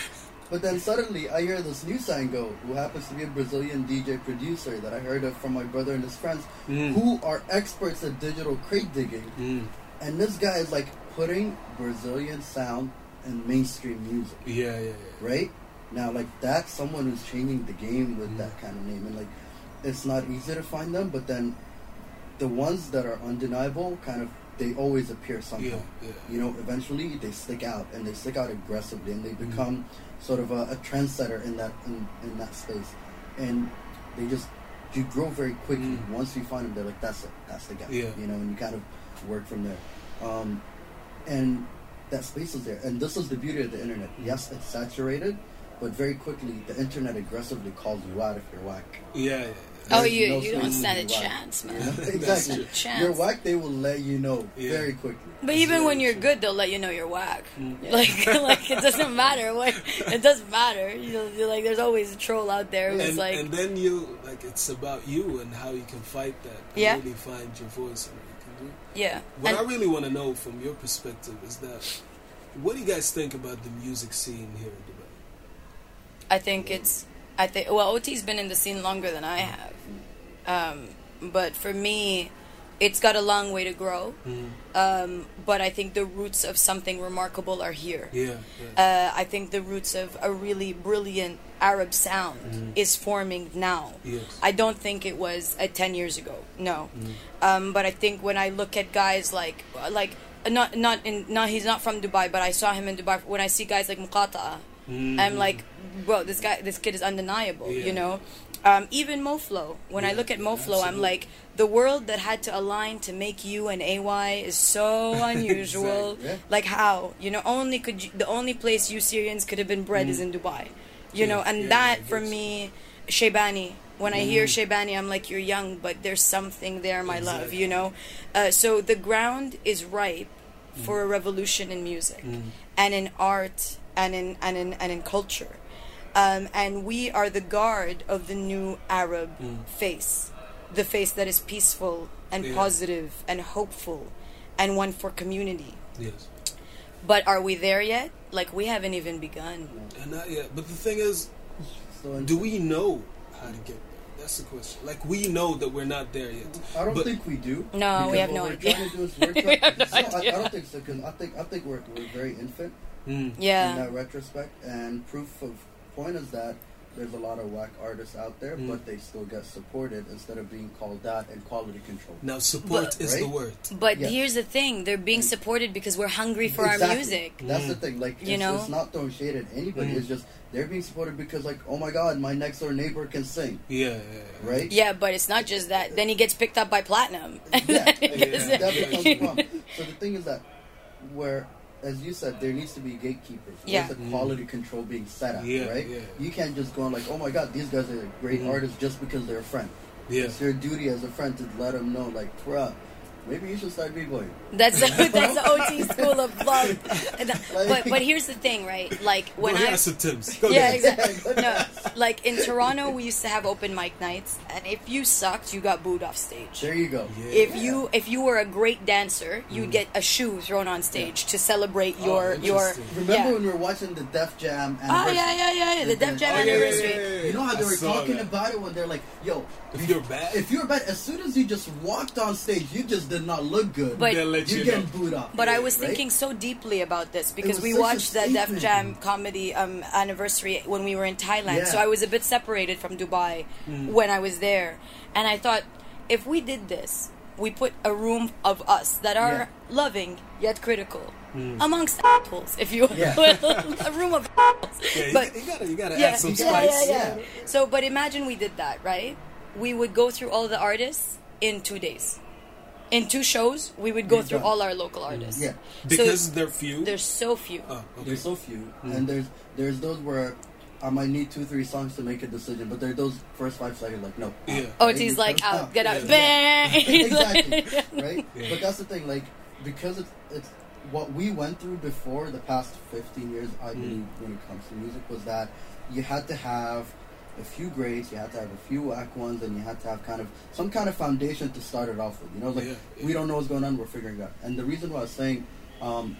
but then suddenly I hear this new Sango who happens to be a Brazilian DJ producer that I heard of from my brother and his friends Mm. who are experts at digital crate digging Mm. and this guy is like putting Brazilian sound in mainstream music, Yeah, yeah, yeah. right? Now, like that's someone who's changing the game with Mm. that kind of name, and like it's not easy to find them, but then the ones that are undeniable, kind of, they always appear somehow. Yeah, yeah. You know, eventually they stick out, and they stick out aggressively, and they Mm. become sort of a, a trendsetter in that in, in that space, and they just you grow very quickly. Mm. Once you find them, they're like, that's it, that's the guy. Yeah. You know, and you kind of work from there. Um, and that space is there. And this is the beauty of the internet. Yes, it's saturated, but very quickly the internet aggressively calls you out if you're whack. Yeah, yeah. oh you no you don't stand a whack. chance, man. That's exactly. true. Chance. You're whack, they will let you know Yeah. very quickly. But That's even when you're true. good, they'll let you know you're whack. Mm. Like like it doesn't matter what it doesn't matter. You know, like there's always a troll out there who's And, like and then you like it's about you and how you can fight that. And Yeah. Really find your voice and what you can do. yeah. What I really want to know from your perspective is that what do you guys think about the music scene here in Dubai? I think it's. I think well, OT's been in the scene longer than I have, um, but for me, it's got a long way to grow. Um, but I think the roots of something remarkable are here. Yeah, yeah. Uh, I think the roots of a really brilliant Arab sound is forming now. Yes. I don't think it was uh, ten years ago. No, um, but I think when I look at guys like like not not in not he's not from Dubai, but I saw him in Dubai. When I see guys like Muqata'a, I'm like, bro, this guy, this kid is undeniable. Yeah. You know, um, even Moh Flow. When I look at Moh Flow, I'm like, the world that had to align to make you an AY is so unusual. Exactly. Yeah. Like how? You know, only could you, the only place you Syrians could have been bred is in Dubai. You know, Mm. And yeah, that for me, Shebani. When I hear Shebani, I'm like, you're young, but there's something there, my love. You know, uh, so the ground is ripe Mm. for a revolution in music and in art and in and in and in culture. Um, and we are the guard of the new Arab face, the face that is peaceful and Yeah. positive and hopeful, and one for community. Yes. But are we there yet? Like we haven't even begun. And not yet. But the thing is, do we know how to get there? That's the question. Like we know that we're not there yet. I don't but, think we do. No, we have no idea. Trying to do is we're We trying, have no no, I, idea. I don't think so because I think I think we're we're very infant Mm. in that retrospect, and proof of point is that there's a lot of whack artists out there, Mm. but they still get supported instead of being called out and quality control. Now support But- is the word. But Yes. here's the thing: they're being supported because we're hungry for our music. That's Mm. the thing. Like, You it's, know? it's not throwing shade at anybody. Mm. It's just they're being supported because, like, oh my god, my next door neighbor can sing, Yeah, yeah, yeah. right? Yeah, but it's not just that. Then he gets picked up by platinum. And yeah, then he and gets- Yeah. that becomes a problem. So the thing is that where, as you said, there needs to be gatekeepers. Yeah. There's a quality control being set up, Yeah, right? yeah. You can't just go on like, oh my god, these guys are great Mhm. artists just because they're a friend. Yeah. It's your duty as a friend to let them know, like, bruh, maybe you should start b-boying. That's that's the OT school of love. Uh, but but here's the thing, right? Like when Go I ahead, Sir Tims. Go yeah ahead. exactly no like in Toronto we used to have open mic nights, and if you sucked, you got booed off stage. There you go. Yeah. If you if you were a great dancer, you'd mm. get a shoe thrown on stage to celebrate your Oh, your. Remember yeah. when we were watching the Def Jam Oh yeah yeah yeah yeah the Def Jam Oh, yeah, yeah, anniversary. yeah, yeah, yeah. You know how they I were talking that. about it when they're like, "Yo, If you're bad, if you're bad, as soon as you just walked on stage, you just did not look good. But- they'll you you getting booed off. But I was right? thinking so deeply about this because we watched the Def. Jam comedy um, anniversary when we were in Thailand. Yeah. So I was a bit separated from Dubai Mm. when I was there. And I thought, if we did this, we put a room of us that are Yeah. loving yet critical. Mm. Amongst assholes, if you will. Yeah. a room of assholes. yeah, but you gotta, you gotta yeah, add some you yeah, spice. yeah, yeah. Yeah. So, but imagine we did that, right? We would go through all the artists in two days. In two shows, we would go We're through done. all our local artists. Yeah. Because so they're few. there's so few. oh, okay. There's so few, Mm. and there's there's those where I might need two, three songs to make a decision, but there are those first five seconds like, no. Yeah. Oh, Right? he's like, out, get out, Yeah. bang. exactly, right? Yeah. But that's the thing, like because it's it's what we went through before the past 15 years. I Mm. believe when it comes to music was that you had to have a few greats, you had to have a few whack ones, and you had to have kind of some kind of foundation to start it off with. You know, like Yeah, yeah. we don't know what's going on, we're figuring it out. And the reason why I was saying um,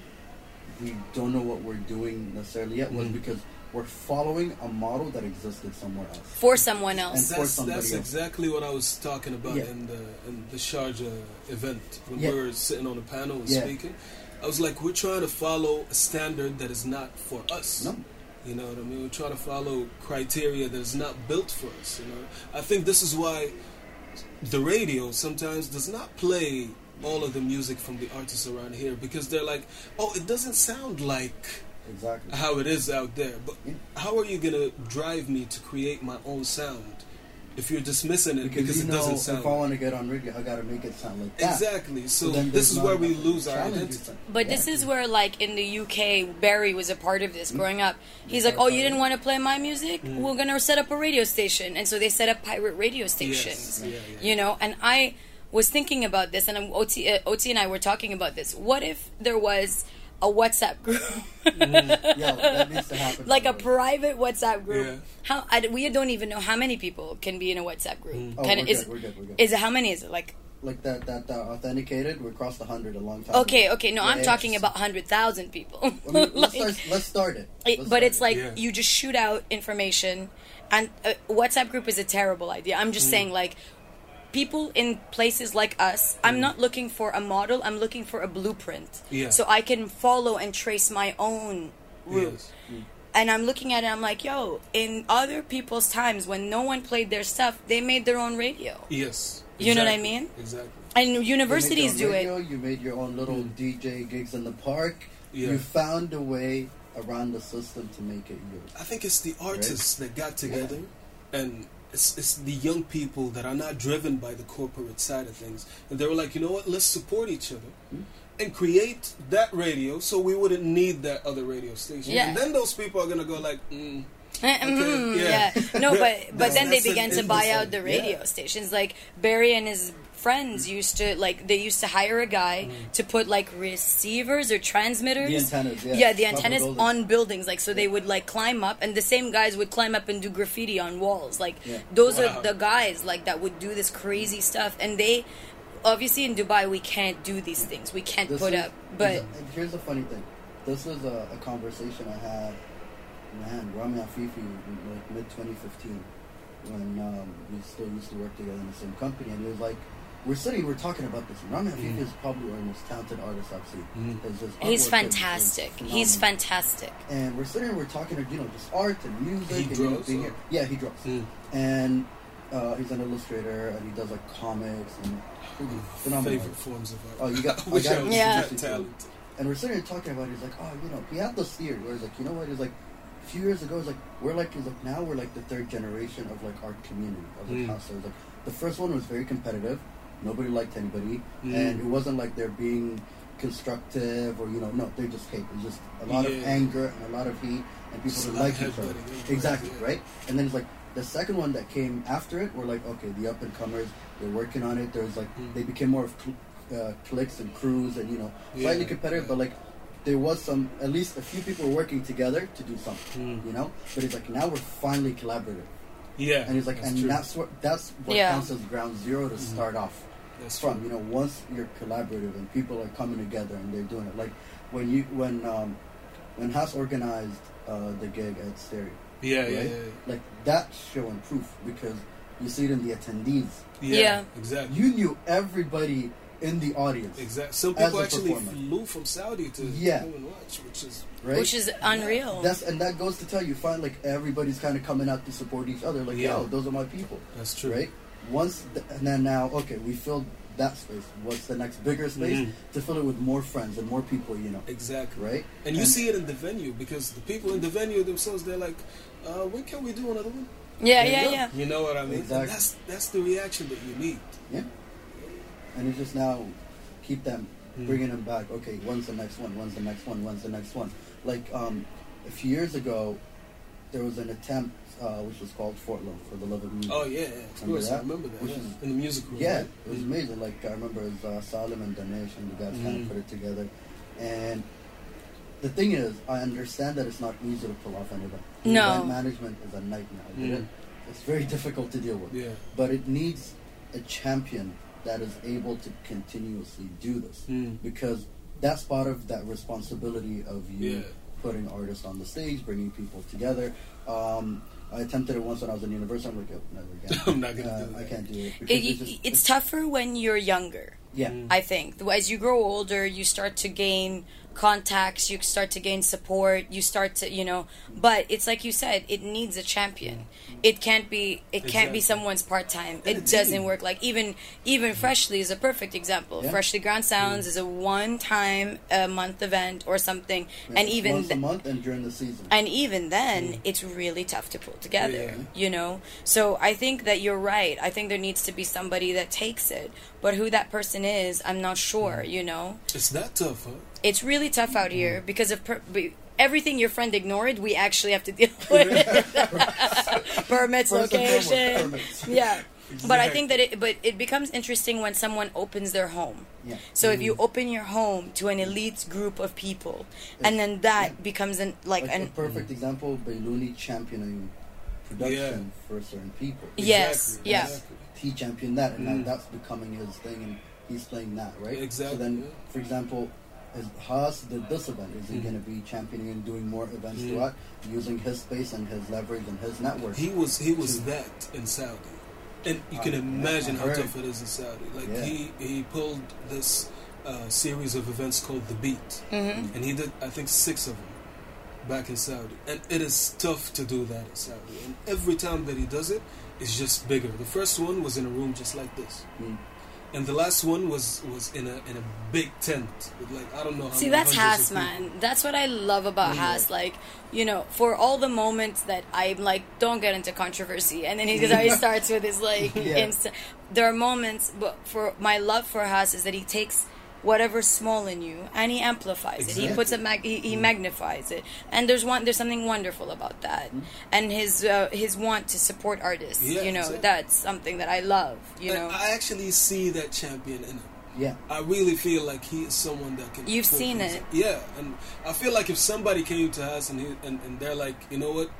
we don't know what we're doing necessarily yet was Mm. because we're following a model that existed somewhere else. For someone else. And- for That's, somebody that's else. exactly what I was talking about Yeah. in the in the Sharjah event when Yeah. we were sitting on the panel and Yeah. speaking. I was like, we're trying to follow a standard that is not for us. No. You know what I mean? We're trying to follow criteria that is not built for us. You know, I think this is why the radio sometimes does not play all of the music from the artists around here because they're like, oh, it doesn't sound like Exactly. how it is out there. But how are you gonna drive me to create my own sound if you're dismissing it because, Because, it know, doesn't sound. if sound I want to get on radio, I got to make it sound like that. exactly? So then this is where we lose our challenges. identity. But this is where, like in the UK, Barry was a part of this growing up. He's like, "Oh, you didn't want to play my music? Mm. We're gonna set up a radio station." And so they set up pirate radio stations. Yes. Yeah, yeah. You know, and I was thinking about this, and I'm, OT, uh, OT and I were talking about this. What if there was a WhatsApp group, mm, Yeah, that needs to happen. like a private WhatsApp group? Yeah. How I, we don't even know how many people can be in a WhatsApp group. Mm. Oh, Can we're it- is good, we're good, we're good. is it how many is it like? like that that that authenticated. We crossed the hundred a long time. Okay, ago. okay. No, Yeah, I'm yeah, talking about hundred thousand people. I mean, let's, Like- start, let's start it. It- Let's but start it's it. like Yeah. you just shoot out information, and a WhatsApp group is a terrible idea. I'm Mm. just saying, like, people in places like us, I'm not looking for a model. I'm looking for a blueprint, Mm. Yeah. so I can follow and trace my own route. Yes. And I'm looking at it. I'm like, yo, in other people's times when no one played their stuff, they made their own radio, Yes. You know what I mean? Exactly. and You made your universities own do radio, it. You made your own little DJ gigs in the park. Yeah. You found a way around the system to make it yours. I think it's the artists that got together, and it's it's the young people that are not driven by the corporate side of things, and they were like, you know what, let's support each other. Hmm? And create that radio, so we wouldn't need that other radio station. Yeah. And then those people are gonna go like, mm, Mm, yeah. yeah. No, but but then they began to buy out the radio yeah. stations. Like Barry and his friends used to like they used to hire a guy Mm. to put like receivers or transmitters. The antennas, yeah. the antennas buildings. on buildings. Like so they would like climb up and the same guys would climb up and do graffiti on walls. Like Yeah. those Wow. are the guys like that would do this crazy stuff and they obviously in Dubai we can't do these things. We can't This put is- up but is a- here's the funny thing. This is a, a conversation I had, man, Rami Afifi, like mid 2015, when um, we still used to work together in the same company, and he was like, "We're sitting, we're talking about this. And Rami Afifi is probably our most talented artists I've seen. Mm. His- his he's artwork is- is fantastic. He's fantastic. And we're sitting, here we're talking, you know, just art and music. He and, you know, draws, being here. Yeah, he draws. mm. And uh, he's an illustrator, and he does like comics and phenomenal. favorite forms of art. Oh, you got- I got I was Yeah. that talented. And we're sitting here talking about it. He's like, oh, you know, he had this theory where he's like, you know what? He's like, a few years ago, he's like, we're like, he's like, now we're like the third generation of like art community of like Mm. hustlers. Like, the first one was very competitive. Nobody liked anybody, Mm. and it wasn't like they're being constructive or you know, no, they just hate. It's just a lot of anger and a lot of heat, and people don't like each other. Exactly, yeah. right? And then it's like the second one that came after it. We're like, okay, the up and comers, they're working on it. There's like Mm. they became more of cl- uh, cliques and crews, and you know, Yeah, slightly competitive, yeah. but like there was some at least a few people working together to do something, Mm. you know. But it's like now we're finally collaborative, Yeah, and he's like, that's and true. that's what that's what Yeah. counts as ground zero to Mhm. start off That's from. true. You know, once you're collaborative and people are coming together and they're doing it, like when you when um, when Haas organized uh, the gig at Stereo, Yeah, yeah, right? yeah, like that's showing proof because you see it in the attendees. yeah. Yeah. exactly. You knew everybody in the audience, Exactly. Some people actually flew from Saudi to Yeah. come and watch, which is right? Which is unreal. That's and that goes to tell you, find like everybody's kind of coming out to support each other. Like, Yeah. yo, those are my people, that's true. right? Once th- and then now, okay, we filled that space. What's the next bigger space Mhm. to fill it with more friends and more people? You know, Exactly. right? And you see it in the venue because the people in the venue themselves, they're like, uh, "When can we do another one?" yeah, There you yeah, yeah. You know what I mean? Exactly. That's that's the reaction that you need. Yeah. And it's just now keep them Mm. bringing them back. Okay, when's the next one? When's the next one? When's the next one? Like um, a few years ago, there was an attempt uh, which was called Fort Love for the Love of Music. Oh yeah, yeah, of Remember course I remember that. Which yeah. is- in the music room. Yeah, right? it was amazing. Like I remember it was uh, Salim and Danesh and the guys kind Mhm. of put it together. And the thing is, I understand that it's not easy to pull off an event. No. Event management is a nightmare. I get Mm. it. It's very difficult to deal with. Yeah. But it needs a champion that is able to continuously do this Mm. because that's part of that responsibility of you Yeah. putting artists on the stage, bringing people together. Um, I attempted it once when I was in university. I'm like, oh, never again. I'm not gonna Uh, do that. I can't do it. It, it's, just- it's tougher when you're younger. Yeah. Mm. I think as you grow older, you start to gain contacts, you start to gain support, you start to, you know. But it's like you said, it needs a champion. Mm. It can't be. It can't be someone's part time. And It doesn't team. work. Like even even Freshly is a perfect example. Yeah. Freshly Ground mm. Sounds is a one time a month event or something, and even once a month and during the season. and even then mm. it's really tough to pull together Yeah. you know so i think that you're right i think there needs to be somebody that takes it but who that person is i'm not sure mm. you know It's that tough, huh? it's really tough out here mm. because of per- be- everything your friend ignored we actually have to deal with permits First and foremost, location permits. yeah but i think that it but it becomes interesting when someone opens their home Yeah. so if you mm. open your home to an elite group of people and then that Yeah. becomes an like, Like, an a perfect example, Bailuni championing production for certain people. Yes, Exactly, yeah. exactly. He championed that, and Mm. now that's becoming his thing, and he's playing that, right? Exactly, So then, yeah. for example, as Haas did this event, is he Mm. going to be championing and doing more events Mm. throughout, using his space and his leverage and his network? He was he was to- that in Saudi, and you I- can yeah, imagine I how tough it is in Saudi. Like Yeah. he he pulled this uh, series of events called the Beat, Mhm. and he did I think six of them back in Saudi, and it is tough to do that in Saudi. And every time that he does it, it's just bigger. The first one was in a room just like this, Mm. and the last one was was in a in a big tent with like I don't know. How See, many that's hundreds Haas, man. That's what I love about Haas. Like, you know, for all the moments that I'm like, don't get into controversy, and then he always starts with his like, Yeah. instant. There are moments, but for my love for Haas is that he takes whatever's small in you and he amplifies it. He puts it, mag- he, he magnifies it, and there's one, there's something wonderful about that, and his uh, his want to support artists. Yeah, you know, exactly. that's something that I love. You And know, I actually see that champion in him. Yeah. I really feel like he is someone that can. You've seen things it. yeah. And I feel like if somebody came to us and, he, and and they're like, you know what,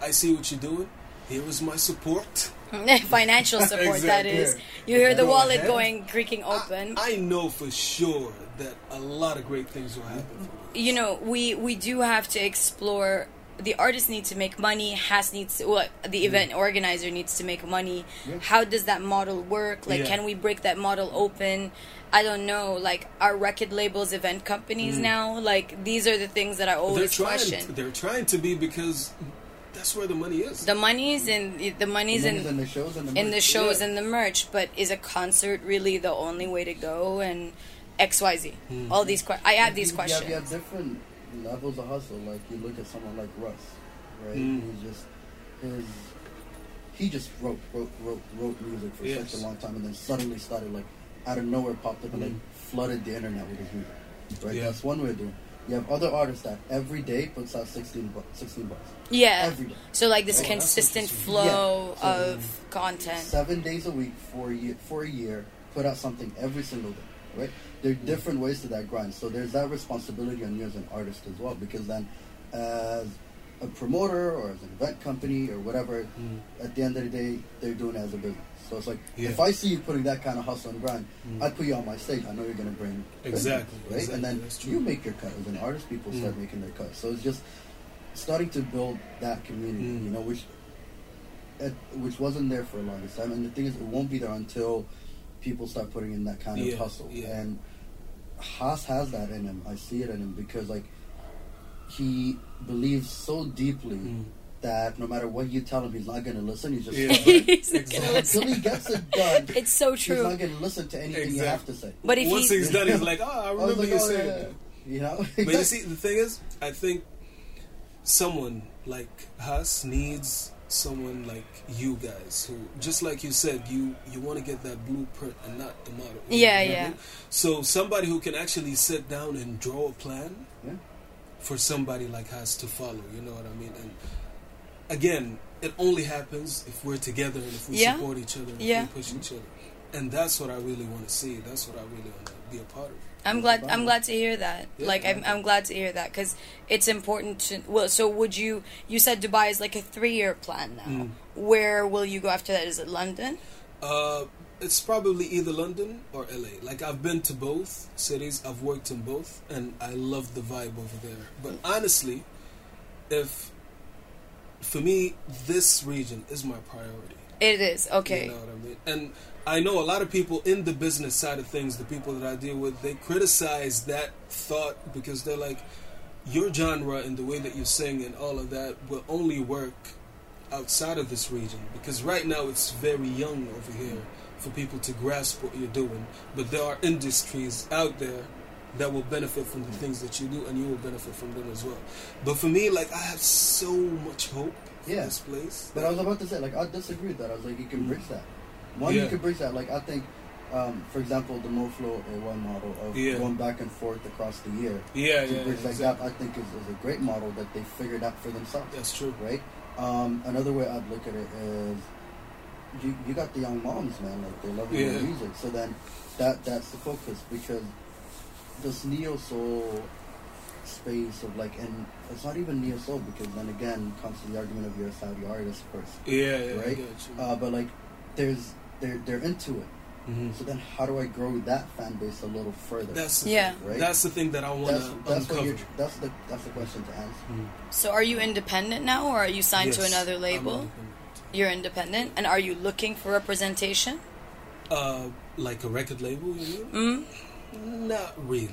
I see what you're doing. Here is my support. financial support. That Exactly. is, you hear the Go wallet ahead. going creaking open. I, I know for sure that a lot of great things will happen. you know we we do have to explore the artist needs to make money has needs to, well, the Mm. event organizer needs to make money how does that model work like Yeah. can we break that model open i don't know like are record labels event companies now like these are the things that i Mm. They're always trying. question They're trying to be because that's where the money is. the money's in the money's Money's in in the shows and the in the merch. shows Yeah. and the merch but is a concert really the only way to go and xyz all these que- i have these You- questions You have, you have different levels of hustle. Like you look at someone like Russ, right? Mm. He's just his. He just wrote, wrote, wrote, wrote music for Yes. such a long time, and then suddenly started like out of nowhere popped up and like flooded the internet with his music. Right. Yeah. that's one way of doing. it. You have other artists that every day puts out 16 bu- 16 bucks. Yeah. Every day. So like this Oh, consistent flow Yeah. So- of content. seven days a week for a year, for a year, put out something every single day, right? There are different ways to that grind. So there's that responsibility on you as an artist as well, because then as a promoter or as an event company or whatever, mm-hmm. at the end of the day, they're doing it as a business. So it's like Yeah. if I see you putting that kind of hustle and grind, I put you on my stage. I know you're going to bring business, Exactly, right? exactly, And then you make your cut as an artist. People start Mm. making their cut. So it's just starting to build that community, Mm. you know, which it, which wasn't there for a longest time. And the thing is, it won't be there until people start putting in that kind of hustle. yeah. And Haas has that in him. I see it in him because like he believes so deeply Mm. That no matter what you tell him, he's not going to listen. He's just Yeah. He's not Exactly. gonna until he gets it done. It's so true. He's true. not going to listen to anything you have to say. But if Once he, he's done, he's like, oh, I I was remember like, you oh, saying yeah, that. You know, But you see, the thing is, I think someone like us needs someone like you guys who, just like you said, you you want to get that blueprint and not the model. You Yeah, know yeah. So somebody who can actually sit down and draw a plan Yeah. for somebody like us to follow. You know what I mean? And again, it only happens if we're together and if we Yeah. support each other and Yeah. we push each other. And that's what I really want to see. That's what I really want to be a part of. I'm glad. I'm glad to hear that. Yeah. like I'm, I'm glad to hear that because it's important to. Well, so would you? You said Dubai is like a three-year plan now. Mm. Where will you go after that? Is it London? Uh, it's probably either London or LA. Like I've been to both cities. I've worked in both, and I love the vibe over there. But honestly, if for me, this region is my priority. It is okay. You know I mean? And I know a lot of people in the business side of things, the people that I deal with, they criticize that thought because they're like, your genre and the way that you sing and all of that will only work outside of this region because right now it's very young over here for people to grasp what you're doing. But there are industries out there that will benefit from the things that you do and you will benefit from them as well. But for me, like, I have so much hope for Yeah. this place. But I was about to say, like, I disagree with that. I was like, you can bridge that. One, Yeah. you can bridge that. Like, I think, um, for example, the Moh Flow A1 model of Yeah. going back and forth across the year. yeah, to yeah, bridge like exactly. that, I think, is, is a great model that they figured out for themselves. That's true. Right? Um, another way I'd look at it is you, you got the young moms, man. Like, they love your music. So then that that's the focus because this neo soul space of like, and it's not even neo soul because then again comes to the argument of you're a Saudi artist first Yeah, yeah, I right? get you. Uh, but like, there's they're they're into it. Mhm. So then, how do I grow that fan base a little further? That's the Yeah. thing. Right? That's the thing that I want that's, to that's what uncover. that's the that's the question to answer. Mhm. So are you independent now, or are you signed to Yes, another I'm label? independent. You're independent, and are you looking for representation? Uh, like a record label, you mean? Mm? Not really,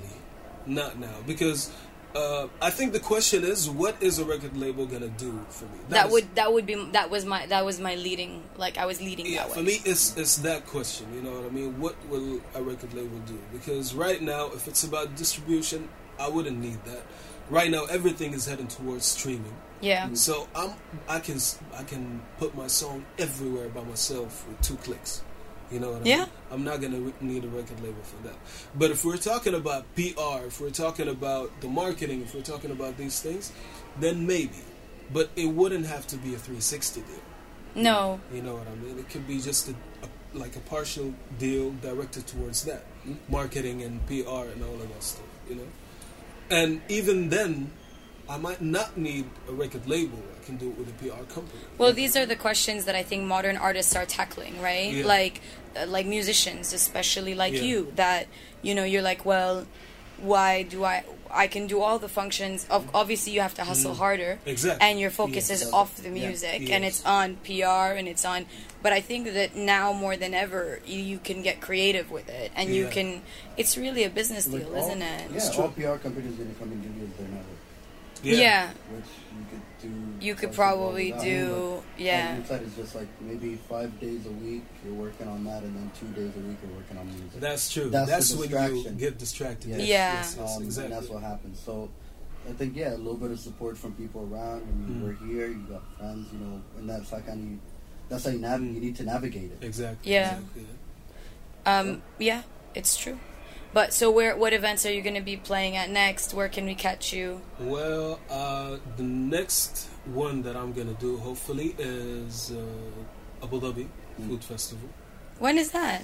not now, because Uh, I think the question is, what is a record label gonna do for me? that is- would that would be that was my that was my leading like I was leading yeah, that way. for me, it's it's that question. You know what I mean? What will a record label do? Because right now, if it's about distribution, I wouldn't need that. Right now, everything is heading towards streaming. yeah. So I'm I can I can put my song everywhere by myself with two clicks. You know what I Yeah. mean? I'm not gonna need a record label for that. But if we're talking about PR, if we're talking about the marketing, if we're talking about these things, then maybe. But it wouldn't have to be a 360 deal. No. You know what I mean? It could be just a, a like a partial deal directed towards that, mm-hmm. marketing and PR and all of that stuff. You know, and even then, I might not need a record label. I can do it with a PR company. Well, these are the questions that I think modern artists are tackling, right? Yeah. Like, uh, like musicians, especially like Yeah. you, that you know, you're like, well, why do I? I can do all the functions. Of obviously, you have to hustle harder, Mm. Exactly. and your focus Yes. is off the Yeah. music, Yes. and it's on PR, and it's on. But I think that now more than ever, you, you can get creative with it, and you can. It's really a business Like deal, all- isn't it? Yeah, all. PR companies gonna come and give you their network, Yeah. which you could do. You could first of all probably without- do- yeah. Like, inside is just like maybe five days a week you're working on that, and then two days a week you're working on music. That's true. That's That's, the when you get distracted. Yes. Yes, Yeah. Yes, yes, um, exactly. and that's what happens. So, I think yeah, a little bit of support from people around. I mean, Mm. we're here. You got friends, you know, and that's how kind of that's how you nav- you need to navigate it. Exactly. Yeah. exactly, Um, yeah, it's true. But so where what events are you going to be playing at next? Where can we catch you? Well, uh, the next one that I'm gonna do, hopefully, is uh, Abu Dhabi Mm. Food Festival. When is that?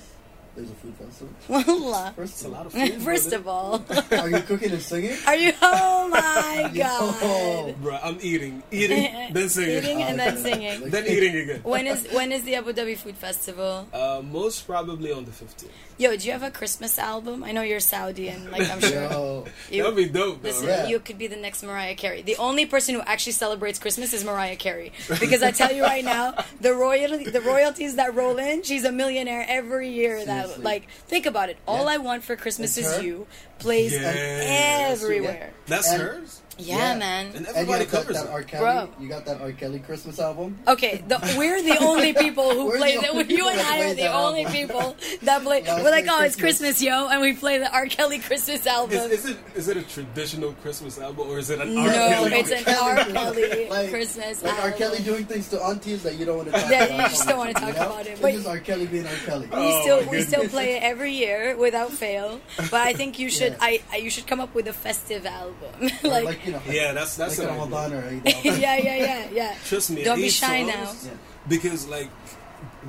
There's a food festival. Wallah. First, It's a lot of First food. brother. of all, are you cooking and singing? are you? Oh my Yo. god! Bruh, I'm eating, eating, then singing, Eating and then singing. then eating again. When is when is the Abu Dhabi Food Festival? Uh, most probably on the 15th. Yo, do you have a Christmas album? I know you're Saudi and like I'm sure Yo, you, That'd be dope, though. Listen, right? Yeah. you could be the next Mariah Carey. The only person who actually celebrates Christmas is Mariah Carey. Because I tell you right now, the royalty, the royalties that roll in, she's a millionaire every year. That like, think about it. All Yeah. I want for Christmas is you plays Yeah. everywhere. That's And- hers? Yeah, man. And and you everybody got that, covers that. R. Kelly. Bro. You got that R. Kelly Christmas album. Okay, the, we're the only people who play the that. You and I are the only album. people that play. Last We're like, year oh, it's Christmas. Christmas, yo, and we play the R. Kelly Christmas album. Is, is it is it a traditional Christmas album or is it an No, R. Kelly? Album? No, it's an R. Kelly Like- Christmas Like R. Kelly doing things to aunties that you don't want to talk Yeah, about. you just don't wanna talk You know? about it, It's but- just R. Kelly being R. Kelly. we Oh, still my we still play it every year without fail. But I think you should Yeah. I, I you should come up with a festive album. Like, like, you know, Yeah, that's that's like an a idea. Ramadan or Eid yeah, yeah, yeah, yeah. Trust me, Don't be shy songs, now. Yeah. Because like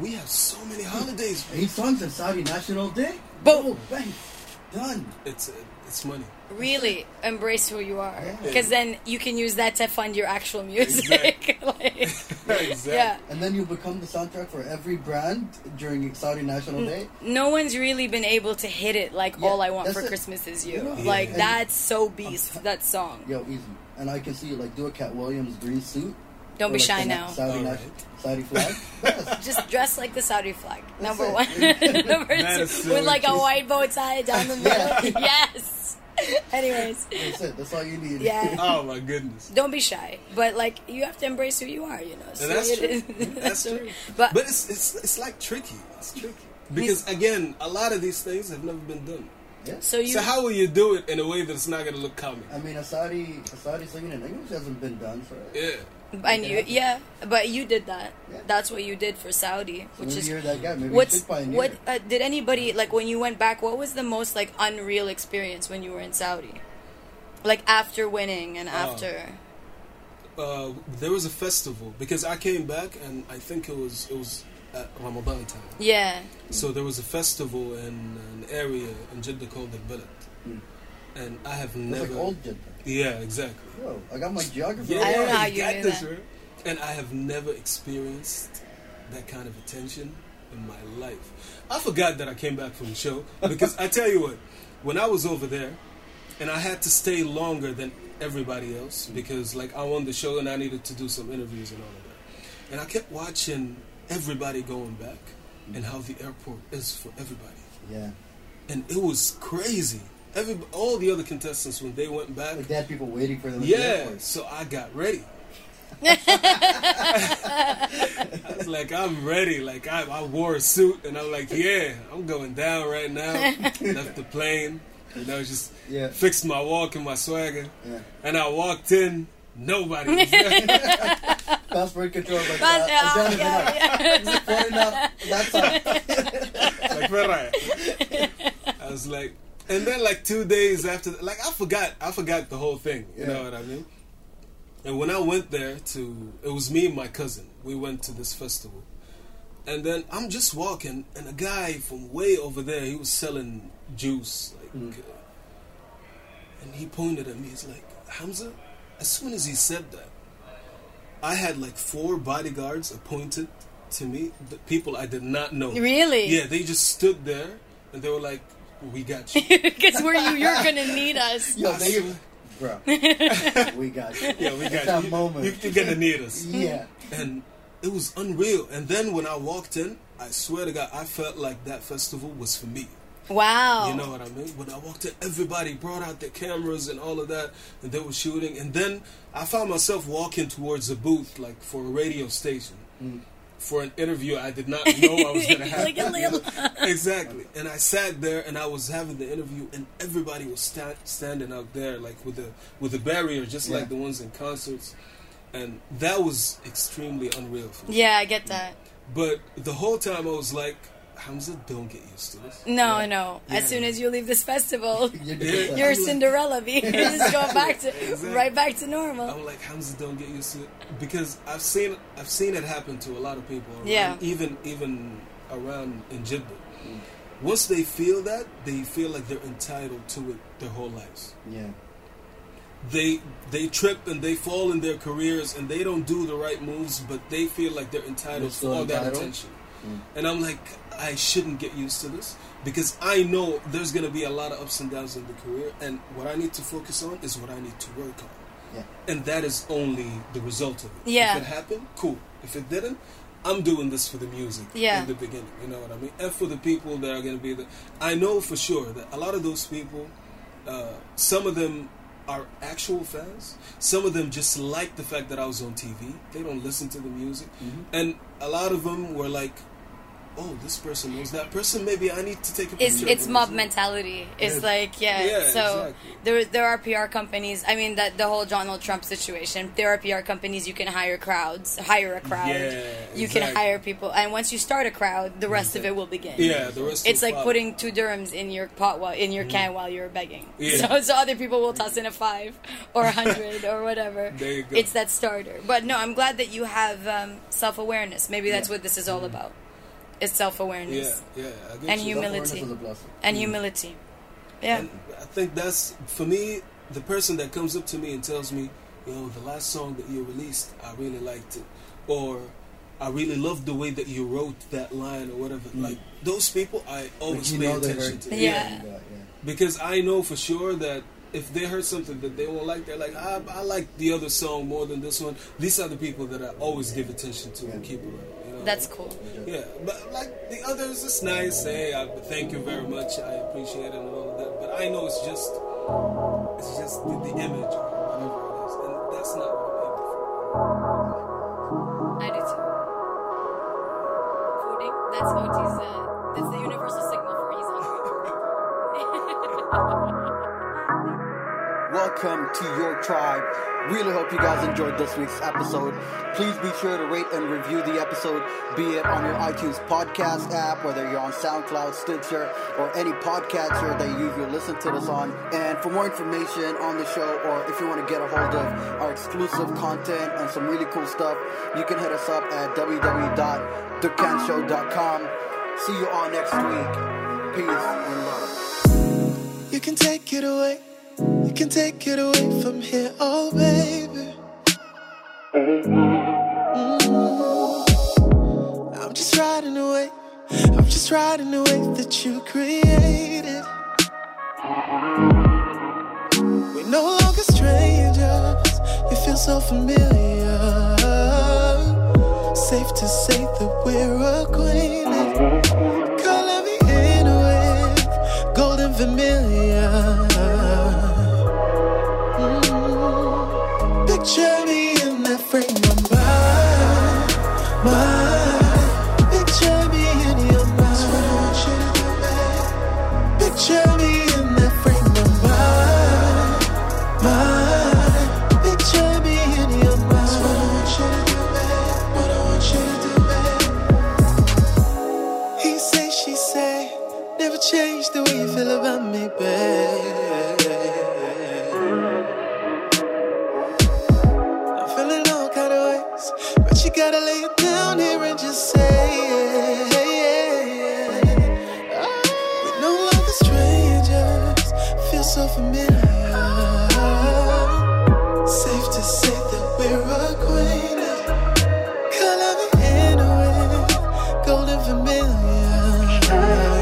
we have so many holidays. Eight songs on Saudi National Day. Boom. Oh, bang, done. It's it's money. Really embrace who you are, Yeah. because then you can use that to fund your actual music. like, exactly. yeah. And then you become the soundtrack for every brand during Saudi National Day. No one's really been able to hit it like Yeah, all I want for it. Christmas is you. Yeah. Like Yeah. that's so beast that song. Yo, easy. And I can see like do a Katt Williams green suit. Don't be like, shy now. Saudi, All right. Saudi flag. Yes. Just dress like the Saudi flag. That's Number it. one. Number two, so with like a white bow tie down the middle. Yeah. yes. Anyways, That's it. That's all you need. Yeah. Oh my goodness. don't be shy, but like you have to embrace who you are. You know. So that's true. That's true. But, But it's it's it's like tricky. It's tricky because again, a lot of these things have never been done. Yeah. so you. So how will you do it in a way that it's not going to look comic? I mean, a Saudi, a Saudi singing in English hasn't been done, so Yeah. And you, yeah, but you did that. Yeah. That's what you did for Saudi, which maybe is you're that guy. Maybe What's should pioneer. what uh, did anybody like when you went back? What was the most like unreal experience when you were in Saudi? Like after winning and Oh. after. Uh, there was a festival because I came back and I think it was it was at Ramadan time. Yeah. So there was a festival in an area in Jeddah called the Balad. Mm. And I have It's never. like old Jeddah. Yeah, exactly. Yo, I got my geography. Yeah, I don't know how you you got knew this, that. right? And I have never experienced that kind of attention in my life. I forgot that I came back from the show because I tell you what, when I was over there, and I had to stay longer than everybody else mm. because, like, I won the show and I needed to do some interviews and all of that. And I kept watching everybody going back mm. and how the airport is for everybody Yeah. and it was crazy. Every all the other contestants when they went back, Like they had people waiting for them. at the yeah. So I got ready. I was like, I'm ready. Like I, I wore a suit, and I'm like, yeah, I'm going down right now. Left the plane, you know, just Yeah. fixed my walk and my swagger, Yeah. and I walked in. Nobody was there. Passport control. Like, But, uh, Johnny, yeah, yeah. Pointing out, that's all. like Ferrari. I was like, and then like two days after, like I forgot, I forgot the whole thing. You know what I mean? And when I went there to, it was me and my cousin. We went to this festival, and then I'm just walking, and a guy from way over there, he was selling juice, like, Mm. uh, and he pointed at me. He's like, Hamza. As soon as he said that, I had like four bodyguards appointed to me, the people I did not know. Really? Yeah, they just stood there and they were like, "We got you." Because we're you, you're gonna need us. Yo, they, bro, we got you. yeah, we got that you. moment. You, you're gonna need us. Yeah. And it was unreal. And then when I walked in, I swear to God, I felt like that festival was for me. Wow. You know what I mean? When I walked in, everybody brought out their cameras and all of that, and they were shooting. And then I found myself walking towards a booth, like for a radio station, mm. For an interview I did not know I was going to have. Like a exactly. And I sat there, and I was having the interview, and everybody was sta- standing out there, like with a with a barrier, just Yeah. like the ones in concerts. And that was extremely unreal for me. yeah, I get that. But the whole time I was like, Hamza, don't get used to this. No, no. Yeah. As soon as you leave this festival, You're, Yeah. you're I'm like- Cinderella. B. You just go back to Exactly. right back to normal. I'm like Hamza, don't get used to it because I've seen I've seen it happen to a lot of people. Around, Yeah. Even even around in Jeddah. Once they feel that, they feel like they're entitled to it their whole lives. Yeah. They they trip and they fall in their careers and they don't do the right moves, but they feel like they're entitled to still all that entitled? attention. Mm. And I'm like, I shouldn't get used to this because I know there's gonna be a lot of ups and downs in the career, and what I need to focus on is what I need to work on. Yeah. and that is only the result of it. Yeah. If it happened, cool. If it didn't, I'm doing this for the music Yeah. in the beginning. You know what I mean? And for the people that are going to be there. I know for sure that a lot of those people, uh, some of them are actual fans. Some of them just like the fact that I was on TV. They don't listen to the music. Mm-hmm. And a lot of them were like, oh, this person knows that person. Maybe I need to take a picture. It's it's them." mob mentality. It's Yeah. like yeah. Yeah, so exactly. there there are PR companies. I mean that the whole Donald Trump situation. There are PR companies you can hire crowds, hire a crowd. Yeah, you can hire people, and once you start a crowd, the rest of it will begin. Yeah, the rest It's like follow. putting two dirhams in your pot while in your can while you're begging. Yeah. So, so other people will toss in a five or a hundred or whatever. There you go. It's that starter. But no, I'm glad that you have um, self awareness. Maybe that's Yeah. what this is all about. It's self awareness. yeah. I get And you. humility. Self-awareness is a blessing. and humility. Yeah. And I think that's for me. The person that comes up to me and tells me, you know, the last song that you released, I really liked it," or "I really loved the way that you wrote that line," or whatever. Like those people, I always pay attention heard- to. Yeah. yeah. because I know for sure that if they heard something that they won't like, they're like, I, I like the other song more than this one. These are the people that I always give attention to and keep around. You know? That's cool. Yeah, but like the others, it's nice. Hey, I, thank you very much. I appreciate it and all of that. But I know it's just, it's just the, the image or whatever it is, and that's not what I'm aiming for. I do too. Fooding. That's OT's. Uh, that's the universal signal for he's hungry. Welcome to your tribe. Really hope you guys enjoyed this week's episode. Please be sure to rate and review the episode, be it on your iTunes podcast app, whether you're on SoundCloud, Stitcher, or any podcatcher that you usually listen to this on. And for more information on the show, or if you want to get a hold of our exclusive content and some really cool stuff, you can hit us up at www.thecanshow.com. See you all next week. Peace and love. You can take it away. You can take it away from here, oh baby. Mm. I'm just riding away. I'm just riding away that you created. We're no longer strangers. You feel so familiar. Safe to say that we're acquainted. Color me in with golden familiar. Picture me in that frame of mind, mind. Golden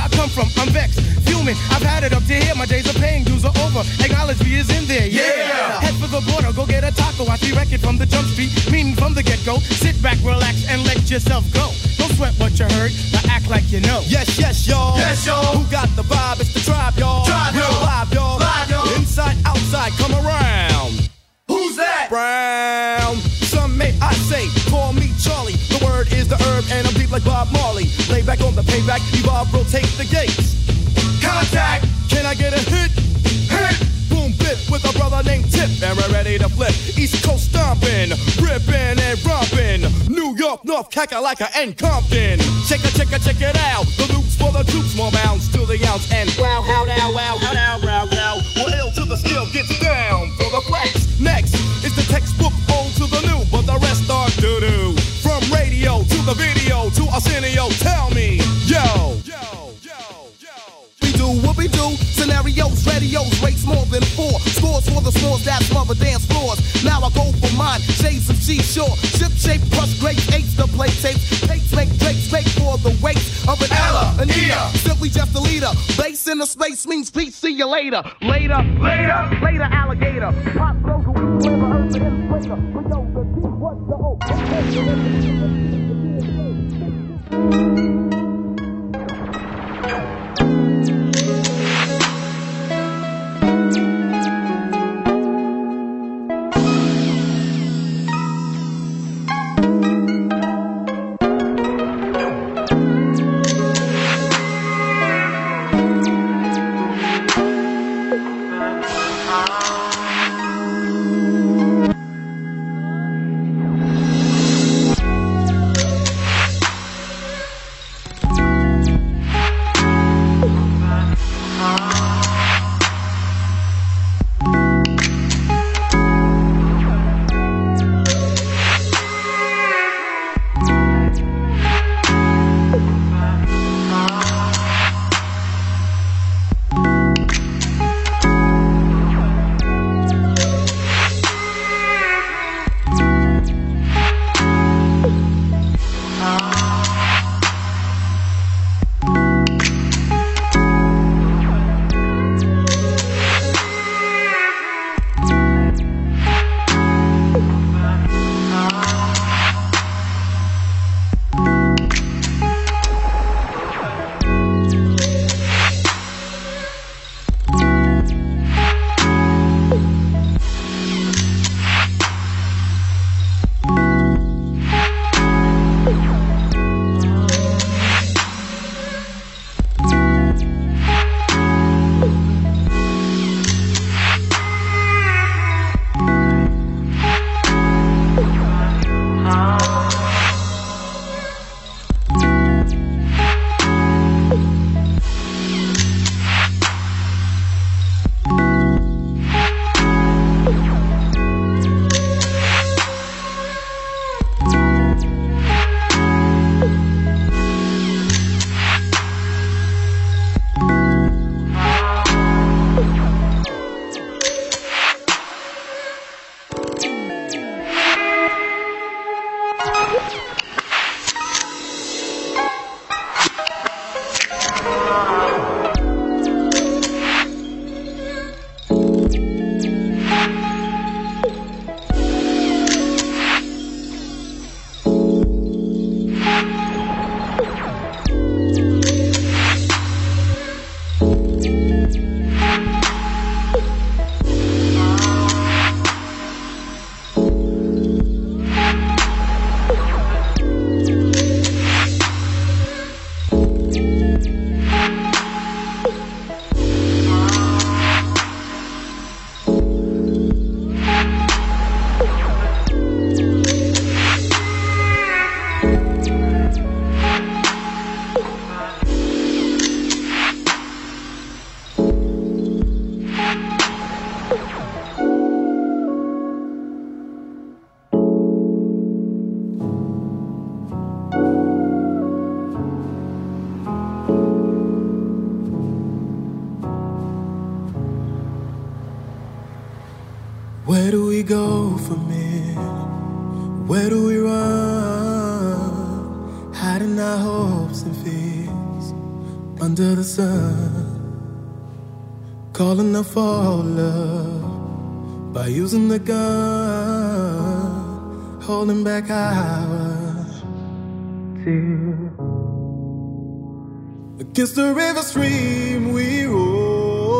I come from. I'm vexed, fuming. I've had it up to here. My days of paying dues are over. Acknowledge me is in there. Yeah. yeah. Head for the border, go get a taco. I see record from the jump street, meaning from the get go. Sit back, relax, and let yourself go. Don't sweat what you heard, but act like you know. Yes, yes, y'all. Yes, y'all. Who got the vibe? It's the tribe, y'all. Tribe, y'all. live, y'all. Live, y'all. Inside, outside, come around. Who's that? Brown. Some may I say, call me Charlie. Word is the herb, and I'm deep like Bob Marley. Lay back on the payback, evolve, rotate the gates. Contact. Can I get a hit? Hit. Boom, bit with a brother named Tip, and we're ready to flip. East Coast stomping, ripping and romping. New York, North, Kakalaka, and Compton. Check it, check it, check it out. The loops for the troops, more bounds to the ounce. And wow, how now, wow, how now, wow, wow. Well, L to the skill gets down for the flex. Next is the the video to Arsenio, tell me, yo. Yo, yo, yo. We do what we do. Scenarios, radios, rates more than four. Scores for the scores that smother dance floors. Now I go for mine. Shades of seashore. Ship shape, crush great eights to play tapes. Tapes make drakes make for the weight of an Ella, an Ea. Simply just a leader. Base in the space means peace. See you later. Later, later, later, alligator. Pop a week, flavor, earth, and. But yo, the deep, what the Thank you. to fall in love by using the gun, holding back our tears. Against the river stream we roll,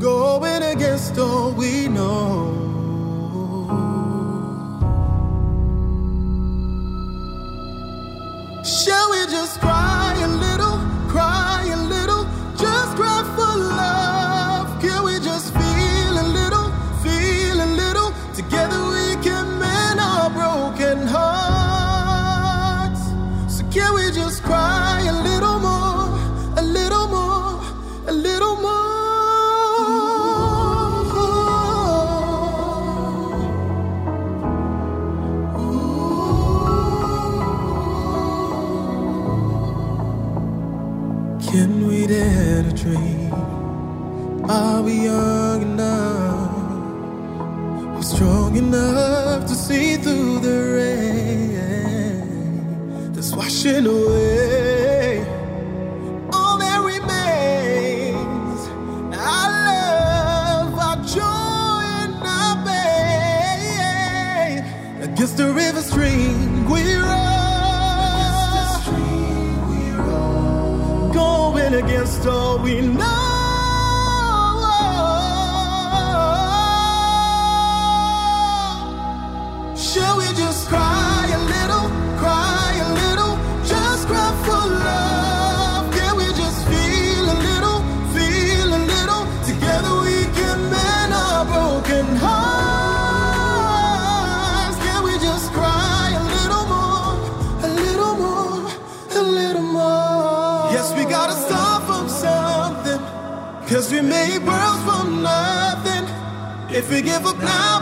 going against all we know. Shall we just cry? forgive up now.